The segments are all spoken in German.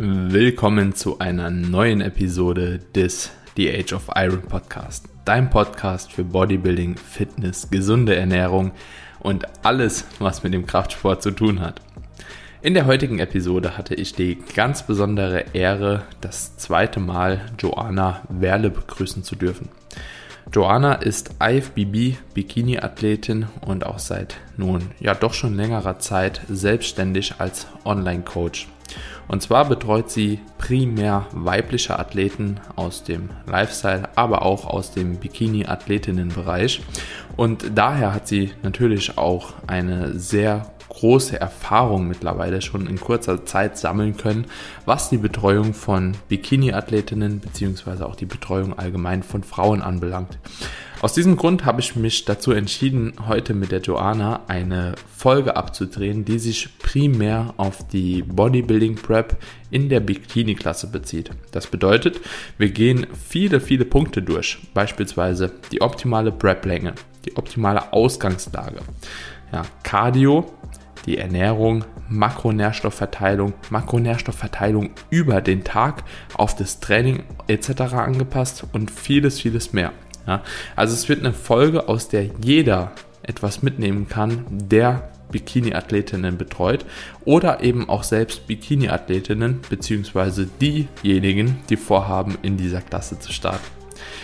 Willkommen zu einer neuen Episode des The Age of Iron Podcast. Dein Podcast für Bodybuilding, Fitness, gesunde Ernährung und alles, was mit dem Kraftsport zu tun hat. In der heutigen Episode hatte ich die ganz besondere Ehre, das zweite Mal Joanna Werle begrüßen zu dürfen. Joanna ist IFBB Bikini-Athletin und auch seit nun ja doch schon längerer Zeit selbstständig als Online-Coach. Und zwar betreut sie primär weibliche Athleten aus dem Lifestyle, aber auch aus dem Bikini-Athletinnen-Bereich. Und daher hat sie natürlich auch eine sehr große Erfahrung mittlerweile schon in kurzer Zeit sammeln können, was die Betreuung von Bikini-Athletinnen bzw. auch die Betreuung allgemein von Frauen anbelangt. Aus diesem Grund habe ich mich dazu entschieden, heute mit der Joanna eine Folge abzudrehen, die sich primär auf die Bodybuilding Prep in der Bikini-Klasse bezieht. Das bedeutet, wir gehen viele, viele Punkte durch, beispielsweise die optimale Prep-Länge, die optimale Ausgangslage, ja, Cardio, die Ernährung, Makronährstoffverteilung, Makronährstoffverteilung über den Tag auf das Training etc. angepasst und vieles, vieles mehr. Ja, also es wird eine Folge, aus der jeder etwas mitnehmen kann, der Bikini-Athletinnen betreut oder eben auch selbst Bikini-Athletinnen bzw. diejenigen, die vorhaben, in dieser Klasse zu starten.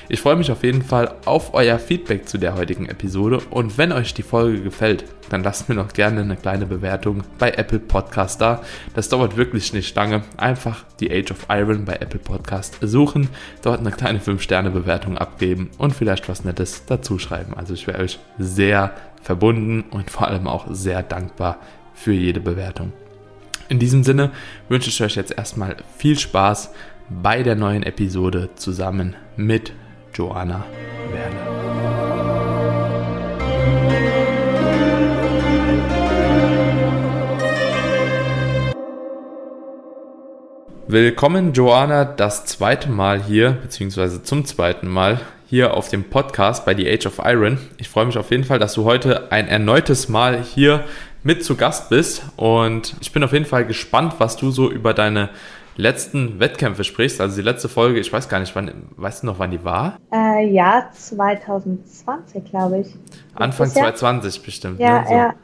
Ich freue mich auf jeden Fall auf euer Feedback zu der heutigen Episode und wenn euch die Folge gefällt, dann lasst mir noch gerne eine kleine Bewertung bei Apple Podcast da. Das dauert wirklich nicht lange. Einfach die Age of Iron bei Apple Podcast suchen, dort eine kleine 5-Sterne-Bewertung abgeben und vielleicht was Nettes dazu schreiben. Also ich wäre euch sehr verbunden und vor allem auch sehr dankbar für jede Bewertung. In diesem Sinne wünsche ich euch jetzt erstmal viel Spaß bei der neuen Episode zusammen mit Joanna Werner. Willkommen, Joanna, das zweite Mal hier, beziehungsweise zum zweiten Mal hier auf dem Podcast bei The Age of Iron. Ich freue mich auf jeden Fall, dass du heute ein erneutes Mal hier mit zu Gast bist und ich bin auf jeden Fall gespannt, was du so über deine letzten Wettkämpfe sprichst, also die letzte Folge, ich weiß gar nicht, wann, weißt du noch, wann die war? Äh, ja, 2020, glaube ich. Anfang 2020 bestimmt. Ja, ne? so. ja.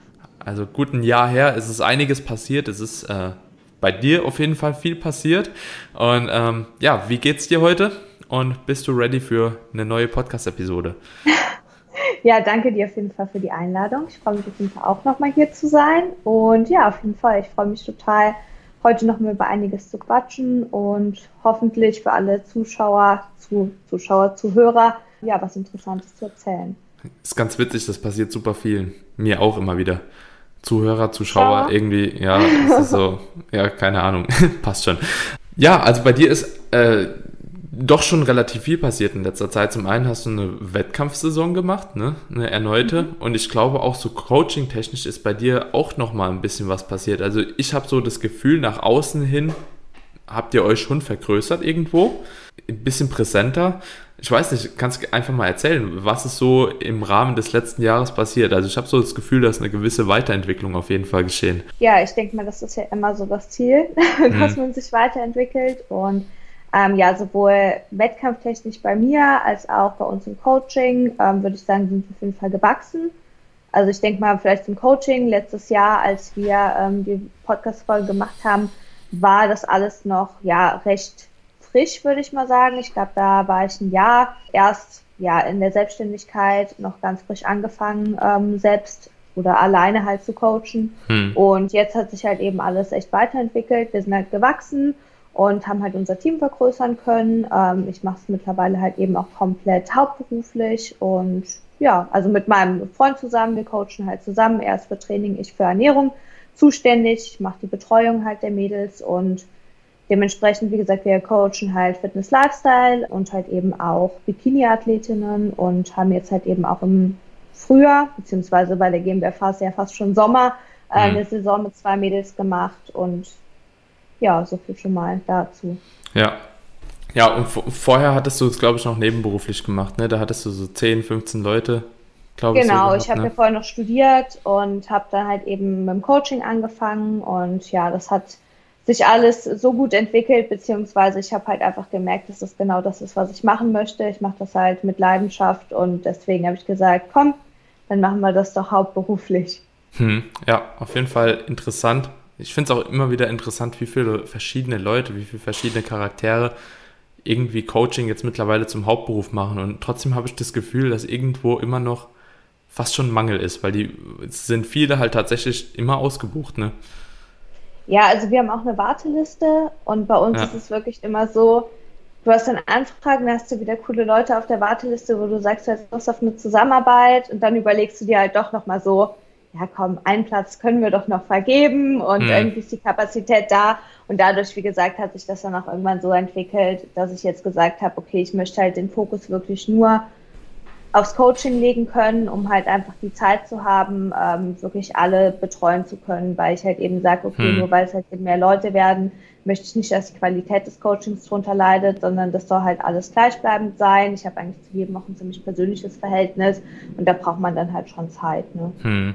Also gut ein Jahr her, es ist einiges passiert, es ist äh, bei dir auf jeden Fall viel passiert. Und ähm, ja, wie geht's dir heute? Und bist du ready für eine neue Podcast-Episode? ja, danke dir auf jeden Fall für die Einladung. Ich freue mich auf jeden Fall auch nochmal hier zu sein. Und ja, auf jeden Fall, ich freue mich total, heute noch mal über einiges zu quatschen und hoffentlich für alle Zuschauer, zu, Zuschauer, Zuhörer, ja, was Interessantes zu erzählen. Ist ganz witzig, das passiert super vielen. Mir auch immer wieder. Zuhörer, Zuschauer, ja. irgendwie, ja, ist so, ja, keine Ahnung, passt schon. Ja, also bei dir ist äh, doch schon relativ viel passiert in letzter Zeit. Zum einen hast du eine Wettkampfsaison gemacht, ne? eine erneute. Mhm. Und ich glaube auch so coaching-technisch ist bei dir auch noch mal ein bisschen was passiert. Also ich habe so das Gefühl, nach außen hin habt ihr euch schon vergrößert irgendwo, ein bisschen präsenter. Ich weiß nicht, kannst du einfach mal erzählen, was ist so im Rahmen des letzten Jahres passiert? Also ich habe so das Gefühl, dass eine gewisse Weiterentwicklung auf jeden Fall geschehen. Ja, ich denke mal, das ist ja immer so das Ziel, dass mhm. man sich weiterentwickelt und ähm, ja, sowohl wettkampftechnisch bei mir als auch bei uns im Coaching, ähm, würde ich sagen, sind wir auf jeden Fall gewachsen. Also ich denke mal, vielleicht im Coaching letztes Jahr, als wir ähm, die Podcast-Folge gemacht haben, war das alles noch ja recht frisch, würde ich mal sagen. Ich glaube, da war ich ein Jahr erst ja in der Selbstständigkeit noch ganz frisch angefangen, ähm, selbst oder alleine halt zu coachen. Hm. Und jetzt hat sich halt eben alles echt weiterentwickelt. Wir sind halt gewachsen und haben halt unser Team vergrößern können. Ähm, ich mache es mittlerweile halt eben auch komplett hauptberuflich und ja, also mit meinem Freund zusammen, wir coachen halt zusammen, er ist für Training, ich für Ernährung zuständig, ich mache die Betreuung halt der Mädels und dementsprechend, wie gesagt, wir coachen halt Fitness Lifestyle und halt eben auch Bikini-Athletinnen und haben jetzt halt eben auch im Frühjahr, beziehungsweise bei der GmbF ist ja fast schon Sommer, äh, mhm. eine Saison mit zwei Mädels gemacht und ja, so viel schon mal dazu. Ja. Ja, und vorher hattest du es, glaube ich, noch nebenberuflich gemacht, ne? Da hattest du so 10, 15 Leute, glaube ich. Genau, so ich habe ne? ja vorher noch studiert und habe dann halt eben mit dem Coaching angefangen und ja, das hat sich alles so gut entwickelt, beziehungsweise ich habe halt einfach gemerkt, dass das genau das ist, was ich machen möchte. Ich mache das halt mit Leidenschaft und deswegen habe ich gesagt, komm, dann machen wir das doch hauptberuflich. Hm, ja, auf jeden Fall interessant. Ich finde es auch immer wieder interessant, wie viele verschiedene Leute, wie viele verschiedene Charaktere irgendwie Coaching jetzt mittlerweile zum Hauptberuf machen. Und trotzdem habe ich das Gefühl, dass irgendwo immer noch fast schon Mangel ist, weil die sind viele halt tatsächlich immer ausgebucht, ne? Ja, also wir haben auch eine Warteliste und bei uns ja. ist es wirklich immer so, du hast dann Anfragen, dann hast du wieder coole Leute auf der Warteliste, wo du sagst, du hast Lust auf eine Zusammenarbeit und dann überlegst du dir halt doch nochmal so, ja komm, einen Platz können wir doch noch vergeben und mhm. irgendwie ist die Kapazität da. Und dadurch, wie gesagt, hat sich das dann auch irgendwann so entwickelt, dass ich jetzt gesagt habe, okay, ich möchte halt den Fokus wirklich nur aufs Coaching legen können, um halt einfach die Zeit zu haben, ähm, wirklich alle betreuen zu können, weil ich halt eben sage, okay, hm. nur weil es halt eben mehr Leute werden, möchte ich nicht, dass die Qualität des Coachings drunter leidet, sondern das soll halt alles gleichbleibend sein. Ich habe eigentlich zu jedem auch ein ziemlich persönliches Verhältnis und da braucht man dann halt schon Zeit. Ne? Hm.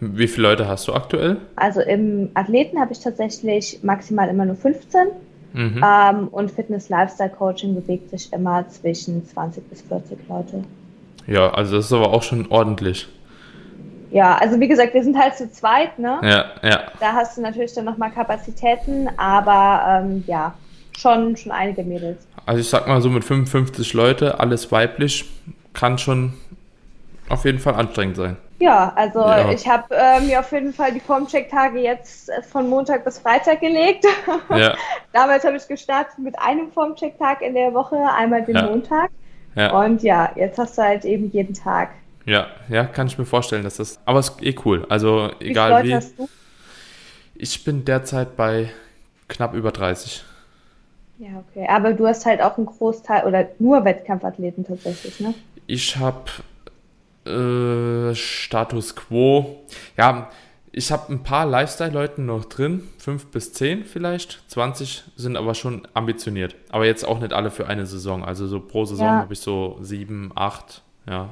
Wie viele Leute hast du aktuell? Also im Athleten habe ich tatsächlich maximal immer nur 15. Mhm. Ähm, und Fitness-Lifestyle-Coaching bewegt sich immer zwischen 20 bis 40 Leute. Ja, also das ist aber auch schon ordentlich. Ja, also wie gesagt, wir sind halt zu zweit, ne? Ja, ja. Da hast du natürlich dann nochmal Kapazitäten, aber ähm, ja, schon, schon einige Mädels. Also ich sag mal so mit 55 Leute, alles weiblich, kann schon auf jeden Fall anstrengend sein. Ja, also ja. ich habe äh, mir auf jeden Fall die Formcheck-Tage jetzt äh, von Montag bis Freitag gelegt. Ja. Damals habe ich gestartet mit einem Formcheck-Tag in der Woche, einmal den ja. Montag. Ja. Und ja, jetzt hast du halt eben jeden Tag. Ja, ja, kann ich mir vorstellen, dass das. Aber es ist eh cool. Also egal wie. wie hast du? Ich bin derzeit bei knapp über 30. Ja, okay. Aber du hast halt auch einen Großteil oder nur Wettkampfathleten tatsächlich, ne? Ich habe äh, Status Quo. Ja, ich habe ein paar Lifestyle-Leuten noch drin, fünf bis zehn vielleicht. 20 sind aber schon ambitioniert. Aber jetzt auch nicht alle für eine Saison. Also so pro Saison ja. habe ich so sieben, acht, ja.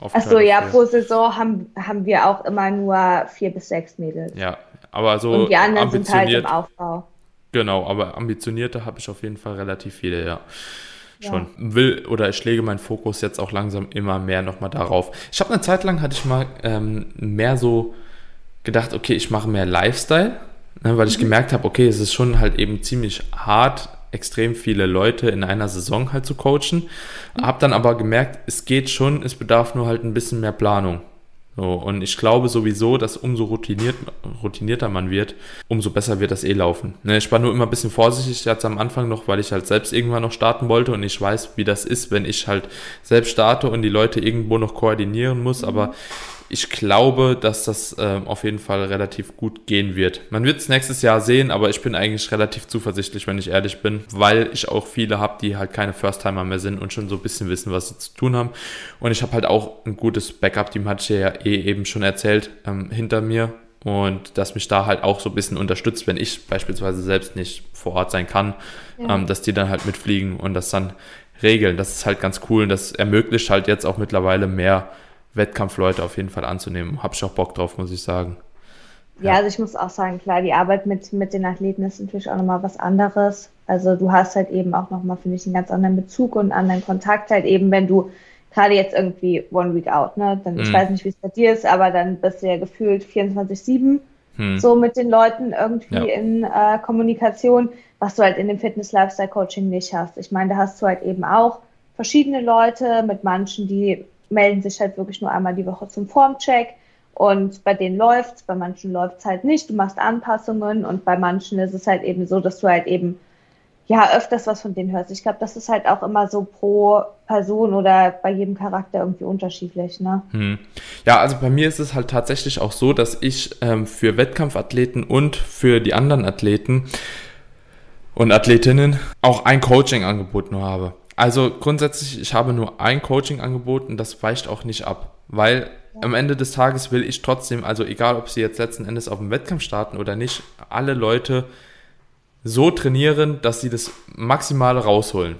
Achso, ja, pro Saison haben, haben wir auch immer nur vier bis sechs Mädels. Ja, aber so. Und die anderen sind halt im Aufbau. Genau, aber ambitionierte habe ich auf jeden Fall relativ viele, ja. Schon. Ja. Will oder ich lege meinen Fokus jetzt auch langsam immer mehr nochmal darauf. Ich habe eine Zeit lang hatte ich mal ähm, mehr so gedacht, okay, ich mache mehr Lifestyle, ne, weil ich mhm. gemerkt habe, okay, es ist schon halt eben ziemlich hart, extrem viele Leute in einer Saison halt zu coachen. Habe dann aber gemerkt, es geht schon, es bedarf nur halt ein bisschen mehr Planung. So, und ich glaube sowieso, dass umso routiniert, routinierter man wird, umso besser wird das eh laufen. Ne, ich war nur immer ein bisschen vorsichtig jetzt am Anfang noch, weil ich halt selbst irgendwann noch starten wollte und ich weiß, wie das ist, wenn ich halt selbst starte und die Leute irgendwo noch koordinieren muss. Aber ich glaube, dass das ähm, auf jeden Fall relativ gut gehen wird. Man wird es nächstes Jahr sehen, aber ich bin eigentlich relativ zuversichtlich, wenn ich ehrlich bin, weil ich auch viele habe, die halt keine First-Timer mehr sind und schon so ein bisschen wissen, was sie zu tun haben. Und ich habe halt auch ein gutes Backup-Team, hatte ich ja eh eben schon erzählt, ähm, hinter mir. Und das mich da halt auch so ein bisschen unterstützt, wenn ich beispielsweise selbst nicht vor Ort sein kann, ja. ähm, dass die dann halt mitfliegen und das dann regeln. Das ist halt ganz cool und das ermöglicht halt jetzt auch mittlerweile mehr Wettkampfleute auf jeden Fall anzunehmen. Hab ich auch Bock drauf, muss ich sagen. Ja, ja, also ich muss auch sagen, klar, die Arbeit mit, mit den Athleten ist natürlich auch nochmal was anderes. Also du hast halt eben auch nochmal, finde ich, einen ganz anderen Bezug und einen anderen Kontakt halt eben, wenn du gerade jetzt irgendwie One Week Out, ne? Dann, hm. Ich weiß nicht, wie es bei dir ist, aber dann bist du ja gefühlt 24-7 hm. so mit den Leuten irgendwie ja. in äh, Kommunikation, was du halt in dem Fitness-Lifestyle-Coaching nicht hast. Ich meine, da hast du halt eben auch verschiedene Leute mit manchen, die melden sich halt wirklich nur einmal die Woche zum Formcheck. Und bei denen läuft's, bei manchen läuft's halt nicht. Du machst Anpassungen und bei manchen ist es halt eben so, dass du halt eben ja öfters was von denen hörst. Ich glaube, das ist halt auch immer so pro Person oder bei jedem Charakter irgendwie unterschiedlich. Ne? Hm. Ja, also bei mir ist es halt tatsächlich auch so, dass ich ähm, für Wettkampfathleten und für die anderen Athleten und Athletinnen auch ein Coaching-Angebot nur habe. Also grundsätzlich, ich habe nur ein Coaching angeboten, das weicht auch nicht ab, weil am Ende des Tages will ich trotzdem, also egal ob sie jetzt letzten Endes auf dem Wettkampf starten oder nicht, alle Leute so trainieren, dass sie das Maximale rausholen.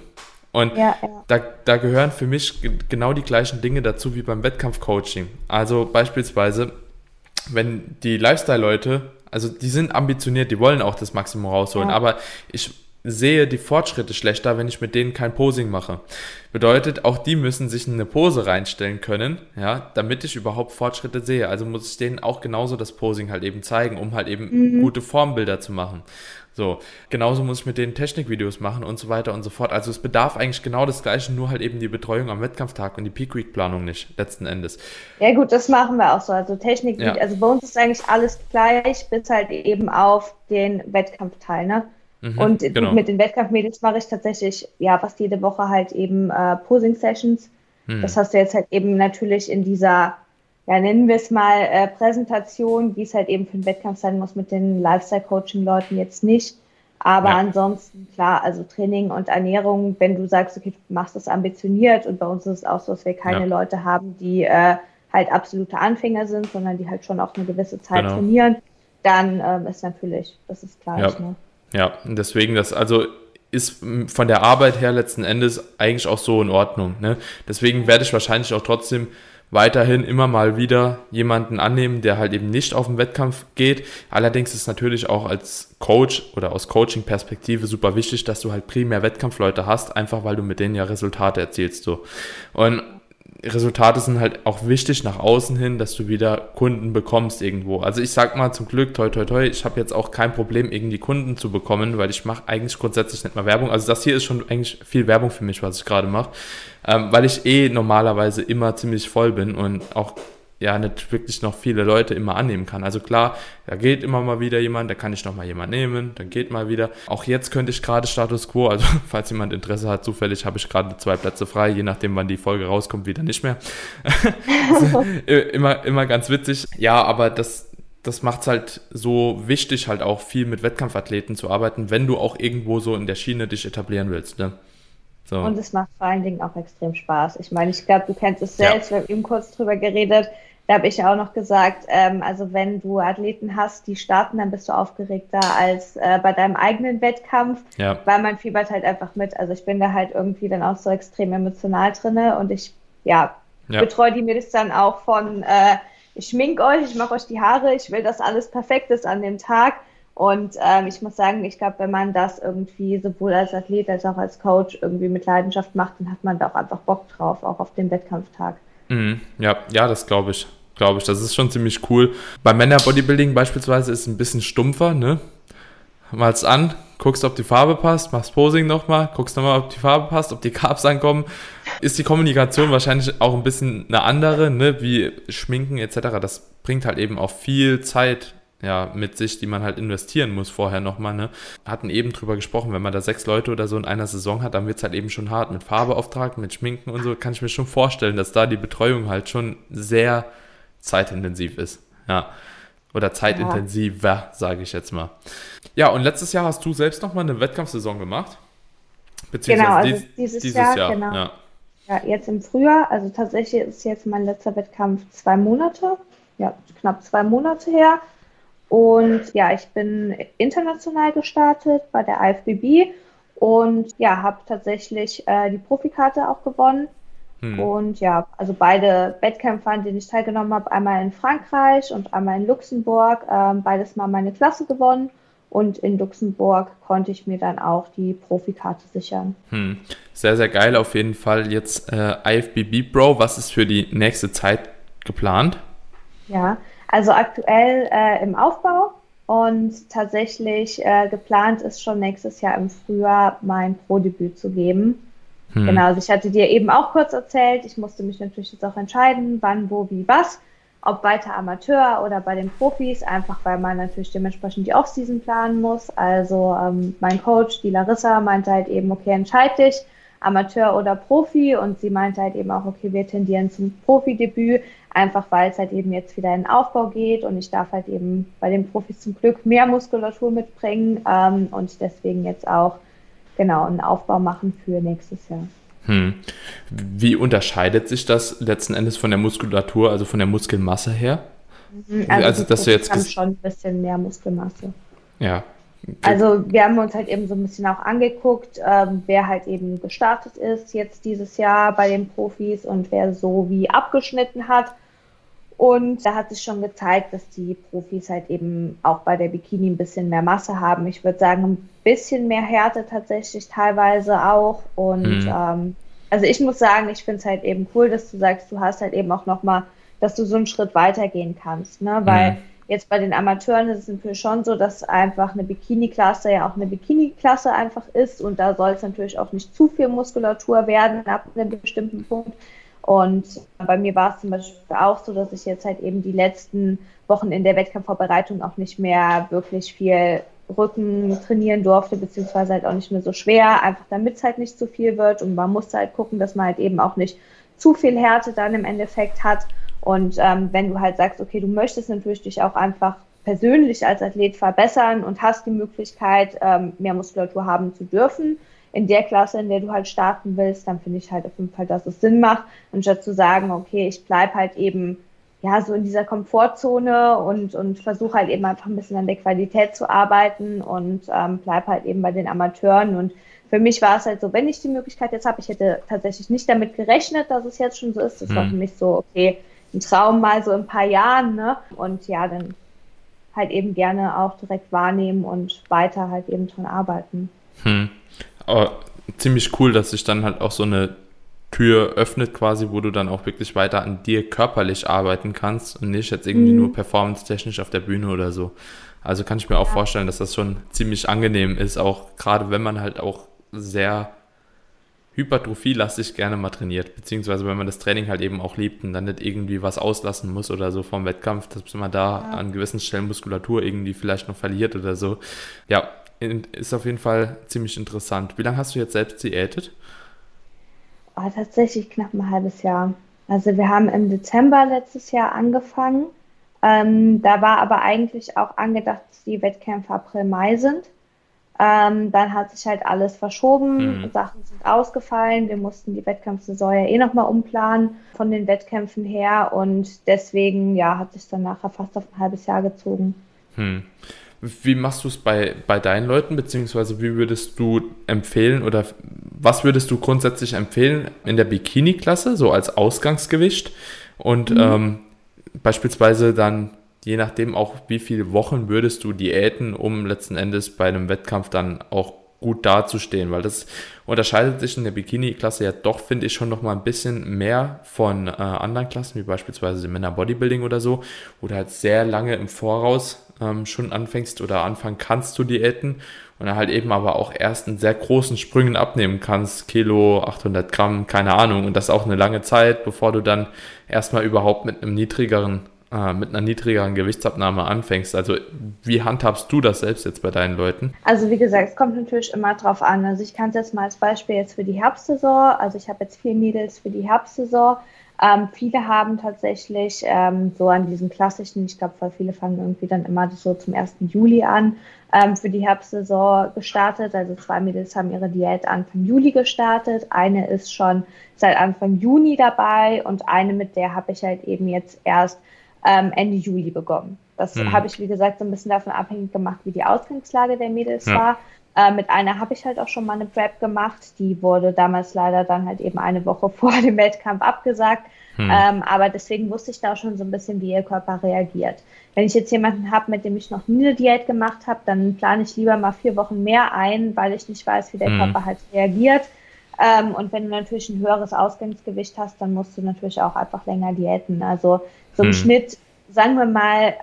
Und ja, ja. Da, da gehören für mich genau die gleichen Dinge dazu wie beim Wettkampfcoaching. Also beispielsweise, wenn die Lifestyle-Leute Also die sind ambitioniert, die wollen auch das Maximum rausholen, ja. aber ich sehe die Fortschritte schlechter, wenn ich mit denen kein Posing mache. Bedeutet, auch die müssen sich eine Pose reinstellen können, ja, damit ich überhaupt Fortschritte sehe. Also muss ich denen auch genauso das Posing halt eben zeigen, um halt eben mhm. gute Formbilder zu machen. So, genauso muss ich mit denen Technikvideos machen und so weiter und so fort. Also es bedarf eigentlich genau das Gleiche, nur halt eben die Betreuung am Wettkampftag und die Peak Week Planung nicht, letzten Endes. Ja gut, das machen wir auch so. Also Technik, ja. also bei uns ist eigentlich alles gleich, bis halt eben auf den Wettkampfteil, ne? Mhm, und genau. mit den Wettkampfmädels mache ich tatsächlich ja fast jede Woche halt eben äh, Posing-Sessions. Mhm. Das hast du jetzt halt eben natürlich in dieser, ja nennen wir es mal, äh, Präsentation, wie es halt eben für den Wettkampf sein muss mit den Lifestyle-Coaching-Leuten jetzt nicht. Aber ja. ansonsten, klar, also Training und Ernährung, wenn du sagst, okay, du machst das ambitioniert und bei uns ist es auch so, dass wir keine ja. Leute haben, die äh, halt absolute Anfänger sind, sondern die halt schon auch eine gewisse Zeit genau. trainieren, dann ähm, ist natürlich, das ist klar. Ja. Ne? Ja, deswegen das, also ist von der Arbeit her letzten Endes eigentlich auch so in Ordnung. Ne? Deswegen werde ich wahrscheinlich auch trotzdem weiterhin immer mal wieder jemanden annehmen, der halt eben nicht auf den Wettkampf geht. Allerdings ist natürlich auch als Coach oder aus Coaching-Perspektive super wichtig, dass du halt primär Wettkampfleute hast, einfach weil du mit denen ja Resultate erzielst. So. Und Resultate sind halt auch wichtig nach außen hin, dass du wieder Kunden bekommst irgendwo. Also ich sag mal zum Glück, toi toi toi, ich habe jetzt auch kein Problem, irgendwie Kunden zu bekommen, weil ich mache eigentlich grundsätzlich nicht mal Werbung. Also das hier ist schon eigentlich viel Werbung für mich, was ich gerade mache, ähm, weil ich eh normalerweise immer ziemlich voll bin und auch ja nicht wirklich noch viele Leute immer annehmen kann. Also klar, da geht immer mal wieder jemand, da kann ich noch mal jemand nehmen, dann geht mal wieder. Auch jetzt könnte ich gerade Status Quo, also falls jemand Interesse hat, zufällig habe ich gerade zwei Plätze frei, je nachdem wann die Folge rauskommt, wieder nicht mehr. immer, immer ganz witzig. Ja, aber das, das macht es halt so wichtig, halt auch viel mit Wettkampfathleten zu arbeiten, wenn du auch irgendwo so in der Schiene dich etablieren willst. Ne? So. Und es macht vor allen Dingen auch extrem Spaß. Ich meine, ich glaube, du kennst es selbst, ja. wir haben eben kurz drüber geredet. Da habe ich ja auch noch gesagt, ähm, also wenn du Athleten hast, die starten, dann bist du aufgeregter als äh, bei deinem eigenen Wettkampf, ja. weil man fiebert halt einfach mit. Also ich bin da halt irgendwie dann auch so extrem emotional drinne und ich, ja, ja. betreue die Mädels dann auch von, äh, ich schmink euch, ich mache euch die Haare, ich will, dass alles perfekt ist an dem Tag. Und ähm, ich muss sagen, ich glaube, wenn man das irgendwie sowohl als Athlet als auch als Coach irgendwie mit Leidenschaft macht, dann hat man da auch einfach Bock drauf, auch auf den Wettkampftag. Mhm. Ja, ja, das glaube ich glaube ich. Das ist schon ziemlich cool. Beim Männer-Bodybuilding beispielsweise ist es ein bisschen stumpfer, ne? Malst an, guckst, ob die Farbe passt, machst Posing nochmal, guckst nochmal, ob die Farbe passt, ob die Carbs ankommen. Ist die Kommunikation wahrscheinlich auch ein bisschen eine andere, ne? Wie Schminken etc. Das bringt halt eben auch viel Zeit ja, mit sich, die man halt investieren muss vorher nochmal, ne? Hatten eben drüber gesprochen, wenn man da sechs Leute oder so in einer Saison hat, dann wird's halt eben schon hart mit Farbeauftrag, mit Schminken und so, kann ich mir schon vorstellen, dass da die Betreuung halt schon sehr zeitintensiv ist. Ja. Oder zeitintensiver, sage ich jetzt mal. Ja, und letztes Jahr hast du selbst nochmal eine Wettkampfsaison gemacht. Beziehungsweise genau, also dies, dieses, dieses Jahr, Jahr, genau. Ja. ja, jetzt im Frühjahr, also tatsächlich ist jetzt mein letzter Wettkampf zwei Monate, ja, knapp zwei Monate her. Und ja, ich bin international gestartet bei der IFBB und ja, habe tatsächlich äh, die Profikarte auch gewonnen. Hm. Und ja, also beide Wettkämpfe, an denen ich teilgenommen habe, einmal in Frankreich und einmal in Luxemburg, ähm, beides mal meine Klasse gewonnen. Und in Luxemburg konnte ich mir dann auch die Profikarte sichern. Hm. Sehr, sehr geil auf jeden Fall. Jetzt äh, IFBB Bro, was ist für die nächste Zeit geplant? Ja, also aktuell äh, im Aufbau und tatsächlich äh, geplant ist schon nächstes Jahr im Frühjahr mein Pro-Debüt zu geben. Hm. Genau, also ich hatte dir eben auch kurz erzählt, ich musste mich natürlich jetzt auch entscheiden, wann, wo, wie, was. Ob weiter Amateur oder bei den Profis, einfach weil man natürlich dementsprechend die Offseason planen muss. Also ähm, mein Coach, die Larissa, meinte halt eben, okay, entscheid dich, Amateur oder Profi. Und sie meinte halt eben auch, okay, wir tendieren zum Profidebüt, einfach weil es halt eben jetzt wieder in den Aufbau geht und ich darf halt eben bei den Profis zum Glück mehr Muskulatur mitbringen ähm, und deswegen jetzt auch genau einen Aufbau machen für nächstes Jahr. Hm. Wie unterscheidet sich das letzten Endes von der Muskulatur, also von der Muskelmasse her? Mhm, also, also dass du jetzt haben schon ein bisschen mehr Muskelmasse. Ja. Okay. Also wir haben uns halt eben so ein bisschen auch angeguckt, ähm, wer halt eben gestartet ist jetzt dieses Jahr bei den Profis und wer so wie abgeschnitten hat. Und da hat sich schon gezeigt, dass die Profis halt eben auch bei der Bikini ein bisschen mehr Masse haben. Ich würde sagen, ein bisschen mehr Härte tatsächlich teilweise auch. Und mhm. ähm, also ich muss sagen, ich finde es halt eben cool, dass du sagst, du hast halt eben auch nochmal, dass du so einen Schritt weitergehen kannst. Ne? Weil mhm. jetzt bei den Amateuren ist es natürlich schon so, dass einfach eine Bikini-Klasse ja auch eine Bikini-Klasse einfach ist. Und da soll es natürlich auch nicht zu viel Muskulatur werden ab einem bestimmten Punkt. Und bei mir war es zum Beispiel auch so, dass ich jetzt halt eben die letzten Wochen in der Wettkampfvorbereitung auch nicht mehr wirklich viel Rücken trainieren durfte, beziehungsweise halt auch nicht mehr so schwer, einfach damit es halt nicht zu viel wird. Und man musste halt gucken, dass man halt eben auch nicht zu viel Härte dann im Endeffekt hat. Und ähm, wenn du halt sagst, okay, du möchtest natürlich dich auch einfach persönlich als Athlet verbessern und hast die Möglichkeit, ähm, mehr Muskulatur haben zu dürfen, in der Klasse, in der du halt starten willst, dann finde ich halt auf jeden Fall, dass es Sinn macht, anstatt zu sagen, okay, ich bleib halt eben ja so in dieser Komfortzone und, und versuche halt eben einfach ein bisschen an der Qualität zu arbeiten und ähm, bleib halt eben bei den Amateuren und für mich war es halt so, wenn ich die Möglichkeit jetzt habe, ich hätte tatsächlich nicht damit gerechnet, dass es jetzt schon so ist. Das mhm. war für mich so, okay, ein Traum mal so in ein paar Jahren, ne? Und ja, dann halt eben gerne auch direkt wahrnehmen und weiter halt eben dran arbeiten. Hm. Aber ziemlich cool, dass sich dann halt auch so eine Tür öffnet quasi, wo du dann auch wirklich weiter an dir körperlich arbeiten kannst und nicht jetzt irgendwie mhm. nur performance-technisch auf der Bühne oder so. Also kann ich mir auch ja. vorstellen, dass das schon ziemlich angenehm ist, auch gerade wenn man halt auch sehr hypertrophielastig gerne mal trainiert, beziehungsweise wenn man das Training halt eben auch liebt und dann nicht irgendwie was auslassen muss oder so vom Wettkampf, dass man da ja. an gewissen Stellen Muskulatur irgendwie vielleicht noch verliert oder so. Ja, ist auf jeden Fall ziemlich interessant. Wie lange hast du jetzt selbst diätet? Oh, tatsächlich knapp ein halbes Jahr. Also wir haben im Dezember letztes Jahr angefangen. Ähm, da war aber eigentlich auch angedacht, dass die Wettkämpfe April, Mai sind. Ähm, dann hat sich halt alles verschoben, mhm. Sachen sind ausgefallen, wir mussten die Wettkampfsaison ja eh nochmal umplanen von den Wettkämpfen her und deswegen ja, hat sich dann nachher fast auf ein halbes Jahr gezogen. Hm. Wie machst du es bei, bei deinen Leuten, beziehungsweise wie würdest du empfehlen oder was würdest du grundsätzlich empfehlen in der Bikini-Klasse, so als Ausgangsgewicht? Und mhm. ähm, beispielsweise dann je nachdem auch wie viele Wochen würdest du diäten, um letzten Endes bei einem Wettkampf dann auch gut dazustehen, weil das unterscheidet sich in der Bikini-Klasse ja doch, finde ich, schon noch mal ein bisschen mehr von äh, anderen Klassen, wie beispielsweise dem Männer Bodybuilding oder so, wo du halt sehr lange im Voraus ähm, schon anfängst oder anfangen kannst zu diäten und dann halt eben aber auch erst in sehr großen Sprüngen abnehmen kannst, Kilo, 800 Gramm, keine Ahnung, und das auch eine lange Zeit, bevor du dann erstmal überhaupt mit einem niedrigeren äh, mit einer niedrigeren Gewichtsabnahme anfängst. Also wie handhabst du das selbst jetzt bei deinen Leuten? Also wie gesagt, es kommt natürlich immer drauf an. Also ich kann es jetzt mal als Beispiel jetzt für die Herbstsaison. Also ich habe jetzt vier Mädels für die Herbstsaison. Ähm, viele haben tatsächlich ähm, so an diesen klassischen, ich glaube, viele fangen irgendwie dann immer so zum 1. Juli an, ähm, für die Herbstsaison gestartet. Also zwei Mädels haben ihre Diät Anfang Juli gestartet. Eine ist schon seit Anfang Juni dabei und eine, mit der habe ich halt eben jetzt erst ähm, Ende Juli begonnen. Das mhm. habe ich, wie gesagt, so ein bisschen davon abhängig gemacht, wie die Ausgangslage der Mädels ja. war. Äh, mit einer habe ich halt auch schon mal eine Prep gemacht. Die wurde damals leider dann halt eben eine Woche vor dem Wettkampf abgesagt. Hm. Ähm, aber deswegen wusste ich da schon so ein bisschen, wie ihr Körper reagiert. Wenn ich jetzt jemanden habe, mit dem ich noch nie eine Diät gemacht habe, dann plane ich lieber mal vier Wochen mehr ein, weil ich nicht weiß, wie der hm. Körper halt reagiert. Ähm, und wenn du natürlich ein höheres Ausgangsgewicht hast, dann musst du natürlich auch einfach länger diäten. Also so im hm. Schnitt, sagen wir mal,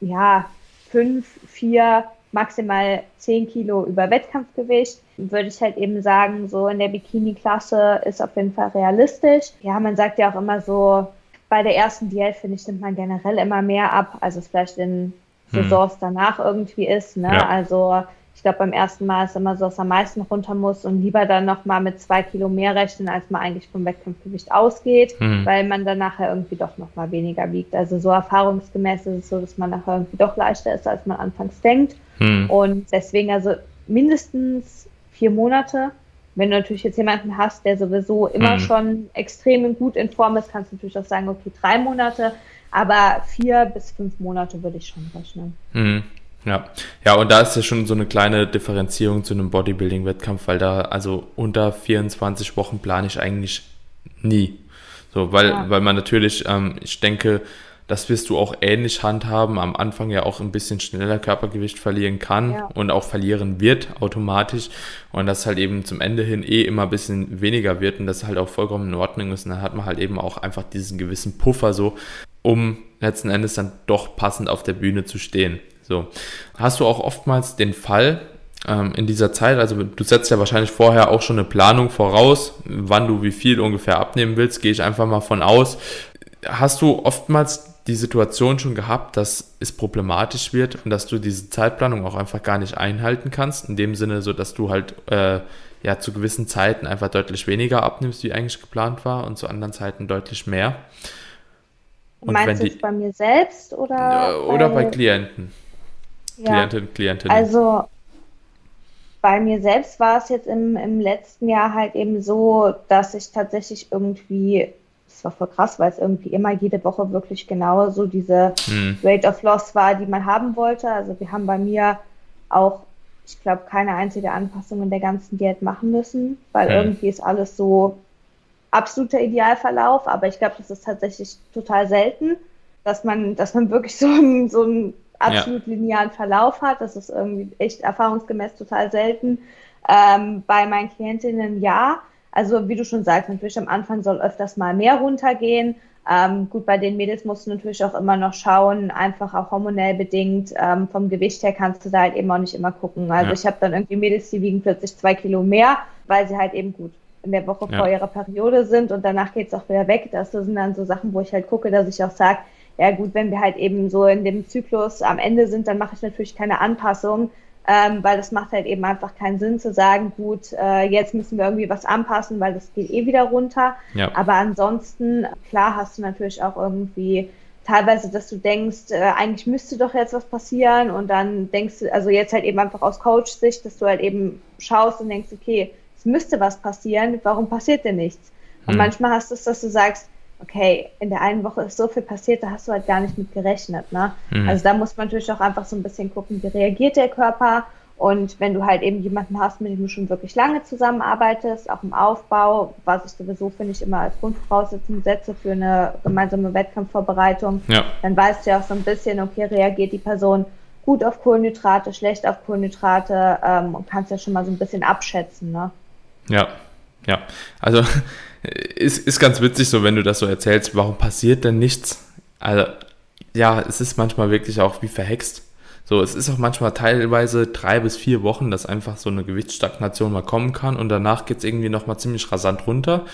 ja, fünf, vier, maximal zehn Kilo über Wettkampfgewicht. Würde ich halt eben sagen, so in der Bikini-Klasse ist auf jeden Fall realistisch. Ja, man sagt ja auch immer so, bei der ersten Diät, finde ich, nimmt man generell immer mehr ab, als es vielleicht in hm. Saisons hm. danach irgendwie ist. Ne? Ja. Also ich glaube, beim ersten Mal ist immer so, dass am meisten runter muss und lieber dann nochmal mit zwei Kilo mehr rechnen, als man eigentlich vom Wettkampfgewicht ausgeht, mhm. weil man dann nachher irgendwie doch nochmal weniger wiegt. Also so erfahrungsgemäß ist es so, dass man nachher irgendwie doch leichter ist, als man anfangs denkt. Mhm. Und deswegen also mindestens vier Monate. Wenn du natürlich jetzt jemanden hast, der sowieso immer mhm. schon extrem gut in Form ist, kannst du natürlich auch sagen, okay, drei Monate, aber vier bis fünf Monate würde ich schon rechnen. Mhm. Ja, ja, und da ist ja schon so eine kleine Differenzierung zu einem Bodybuilding-Wettkampf, weil da, also unter 24 Wochen plane ich eigentlich nie. So, weil, ja. weil man natürlich, ähm, ich denke, das wirst du auch ähnlich handhaben. Am Anfang ja auch ein bisschen schneller Körpergewicht verlieren kann ja. und auch verlieren wird automatisch. Und das halt eben zum Ende hin eh immer ein bisschen weniger wird und das halt auch vollkommen in Ordnung ist. Und dann hat man halt eben auch einfach diesen gewissen Puffer so, um letzten Endes dann doch passend auf der Bühne zu stehen. So. Hast du auch oftmals den Fall, ähm, in dieser Zeit, also du setzt ja wahrscheinlich vorher auch schon eine Planung voraus, wann du wie viel ungefähr abnehmen willst, gehe ich einfach mal von aus. Hast du oftmals die Situation schon gehabt, dass es problematisch wird und dass du diese Zeitplanung auch einfach gar nicht einhalten kannst, in dem Sinne, so dass du halt äh, ja zu gewissen Zeiten einfach deutlich weniger abnimmst, wie eigentlich geplant war, und zu anderen Zeiten deutlich mehr. Und Meinst du es bei mir selbst oder? Oder bei, bei Klienten. Ja. Klientinnen, Klientinnen. Also bei mir selbst war es jetzt im, im letzten Jahr halt eben so, dass ich tatsächlich irgendwie war voll krass, weil es irgendwie immer jede Woche wirklich genau so diese hm. Rate of Loss war, die man haben wollte. Also wir haben bei mir auch, ich glaube, keine einzige Anpassung in der ganzen Diät machen müssen, weil hm. irgendwie ist alles so absoluter Idealverlauf, aber ich glaube, das ist tatsächlich total selten, dass man, dass man wirklich so einen, so einen absolut ja. linearen Verlauf hat. Das ist irgendwie echt erfahrungsgemäß total selten. Ähm, bei meinen Klientinnen ja. Also wie du schon sagst, natürlich am Anfang soll öfters mal mehr runtergehen. Ähm, gut, bei den Mädels musst du natürlich auch immer noch schauen, einfach auch hormonell bedingt. Ähm, vom Gewicht her kannst du da halt eben auch nicht immer gucken. Also ja. ich habe dann irgendwie Mädels, die wiegen plötzlich zwei Kilo mehr, weil sie halt eben gut in der Woche ja. vor ihrer Periode sind und danach geht es auch wieder weg. Das sind dann so Sachen, wo ich halt gucke, dass ich auch sage, ja gut, wenn wir halt eben so in dem Zyklus am Ende sind, dann mache ich natürlich keine Anpassung, ähm, weil das macht halt eben einfach keinen Sinn zu sagen, gut, äh, jetzt müssen wir irgendwie was anpassen, weil das geht eh wieder runter. Ja. Aber ansonsten, klar hast du natürlich auch irgendwie teilweise, dass du denkst, äh, eigentlich müsste doch jetzt was passieren und dann denkst du, also jetzt halt eben einfach aus Coach-Sicht, dass du halt eben schaust und denkst, okay, es müsste was passieren, warum passiert denn nichts? Und hm. manchmal hast du es, dass du sagst, okay, in der einen Woche ist so viel passiert, da hast du halt gar nicht mit gerechnet. Ne? Mhm. Also da muss man natürlich auch einfach so ein bisschen gucken, wie reagiert der Körper. Und wenn du halt eben jemanden hast, mit dem du schon wirklich lange zusammenarbeitest, auch im Aufbau, was ich sowieso, finde ich, immer als Grundvoraussetzung setze für eine gemeinsame Wettkampfvorbereitung, ja. dann weißt du ja auch so ein bisschen, okay, reagiert die Person gut auf Kohlenhydrate, schlecht auf Kohlenhydrate ähm, und kannst ja schon mal so ein bisschen abschätzen. Ne? Ja, ja. Also ist, ist ganz witzig so, wenn du das so erzählst, warum passiert denn nichts? Also, ja, es ist manchmal wirklich auch wie verhext. So, es ist auch manchmal teilweise drei bis vier Wochen, dass einfach so eine Gewichtsstagnation mal kommen kann und danach geht's irgendwie nochmal ziemlich rasant runter,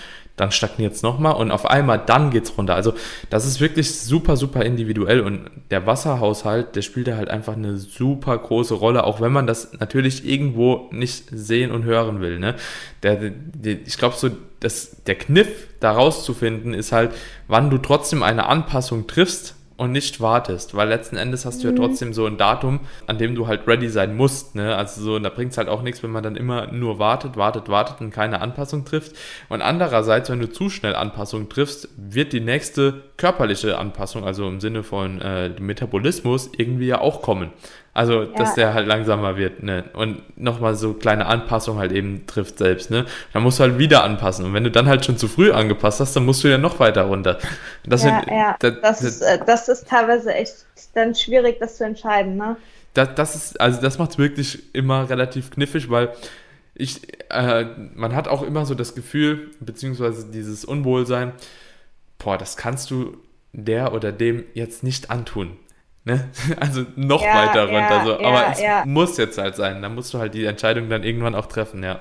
dann stagniert es nochmal und auf einmal dann geht's runter. Also das ist wirklich super, super individuell und der Wasserhaushalt, der spielt da halt einfach eine super große Rolle, auch wenn man das natürlich irgendwo nicht sehen und hören will. Ne? Der, der, ich glaube so, dass der Kniff da rauszufinden ist halt, wann du trotzdem eine Anpassung triffst, und nicht wartest, weil letzten Endes hast du ja mhm. trotzdem so ein Datum, an dem du halt ready sein musst, ne? Also so, da bringt es halt auch nichts, wenn man dann immer nur wartet, wartet, wartet und keine Anpassung trifft. Und andererseits, wenn du zu schnell Anpassung triffst, wird die nächste körperliche Anpassung, also im Sinne von äh, Metabolismus, irgendwie ja auch kommen. Also, ja. dass der halt langsamer wird, ne? Und nochmal so kleine Anpassungen halt eben trifft selbst, ne? Dann musst du halt wieder anpassen. Und wenn du dann halt schon zu früh angepasst hast, dann musst du ja noch weiter runter. Das, ja, sind, ja. Das, das, ist, äh, das ist teilweise echt dann schwierig, das zu entscheiden, ne? Das, das ist, also das macht es wirklich immer relativ knifflig, weil ich, äh, man hat auch immer so das Gefühl, beziehungsweise dieses Unwohlsein, boah, das kannst du der oder dem jetzt nicht antun. Ne? Also noch ja, weiter runter. Ja, so. Aber ja, es ja. muss jetzt halt sein. Da musst du halt die Entscheidung dann irgendwann auch treffen, ja.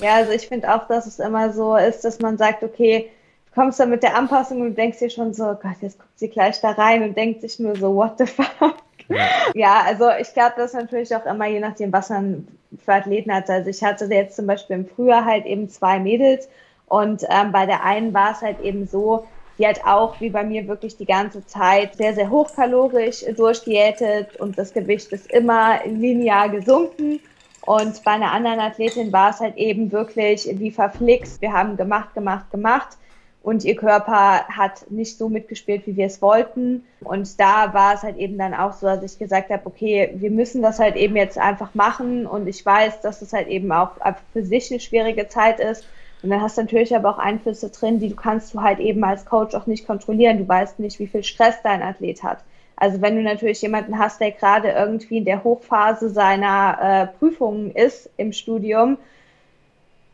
Ja, also ich finde auch, dass es immer so ist, dass man sagt, okay, du kommst dann mit der Anpassung und denkst dir schon so, Gott, jetzt guckt sie gleich da rein und denkt sich nur so, what the fuck? Ja, ja also ich glaube, das ist natürlich auch immer je nachdem, was man für Athleten hat. Also ich hatte jetzt zum Beispiel im Frühjahr halt eben zwei Mädels und ähm, bei der einen war es halt eben so, die halt auch wie bei mir wirklich die ganze Zeit sehr, sehr hochkalorisch durchdiätet und das Gewicht ist immer linear gesunken. Und bei einer anderen Athletin war es halt eben wirklich wie verflixt. Wir haben gemacht, gemacht, gemacht und ihr Körper hat nicht so mitgespielt, wie wir es wollten. Und da war es halt eben dann auch so, dass ich gesagt habe, okay, wir müssen das halt eben jetzt einfach machen. Und ich weiß, dass es halt eben auch für sich eine schwierige Zeit ist. Und dann hast du natürlich aber auch Einflüsse drin, die du kannst du halt eben als Coach auch nicht kontrollieren. Du weißt nicht, wie viel Stress dein Athlet hat. Also wenn du natürlich jemanden hast, der gerade irgendwie in der Hochphase seiner äh, Prüfungen ist im Studium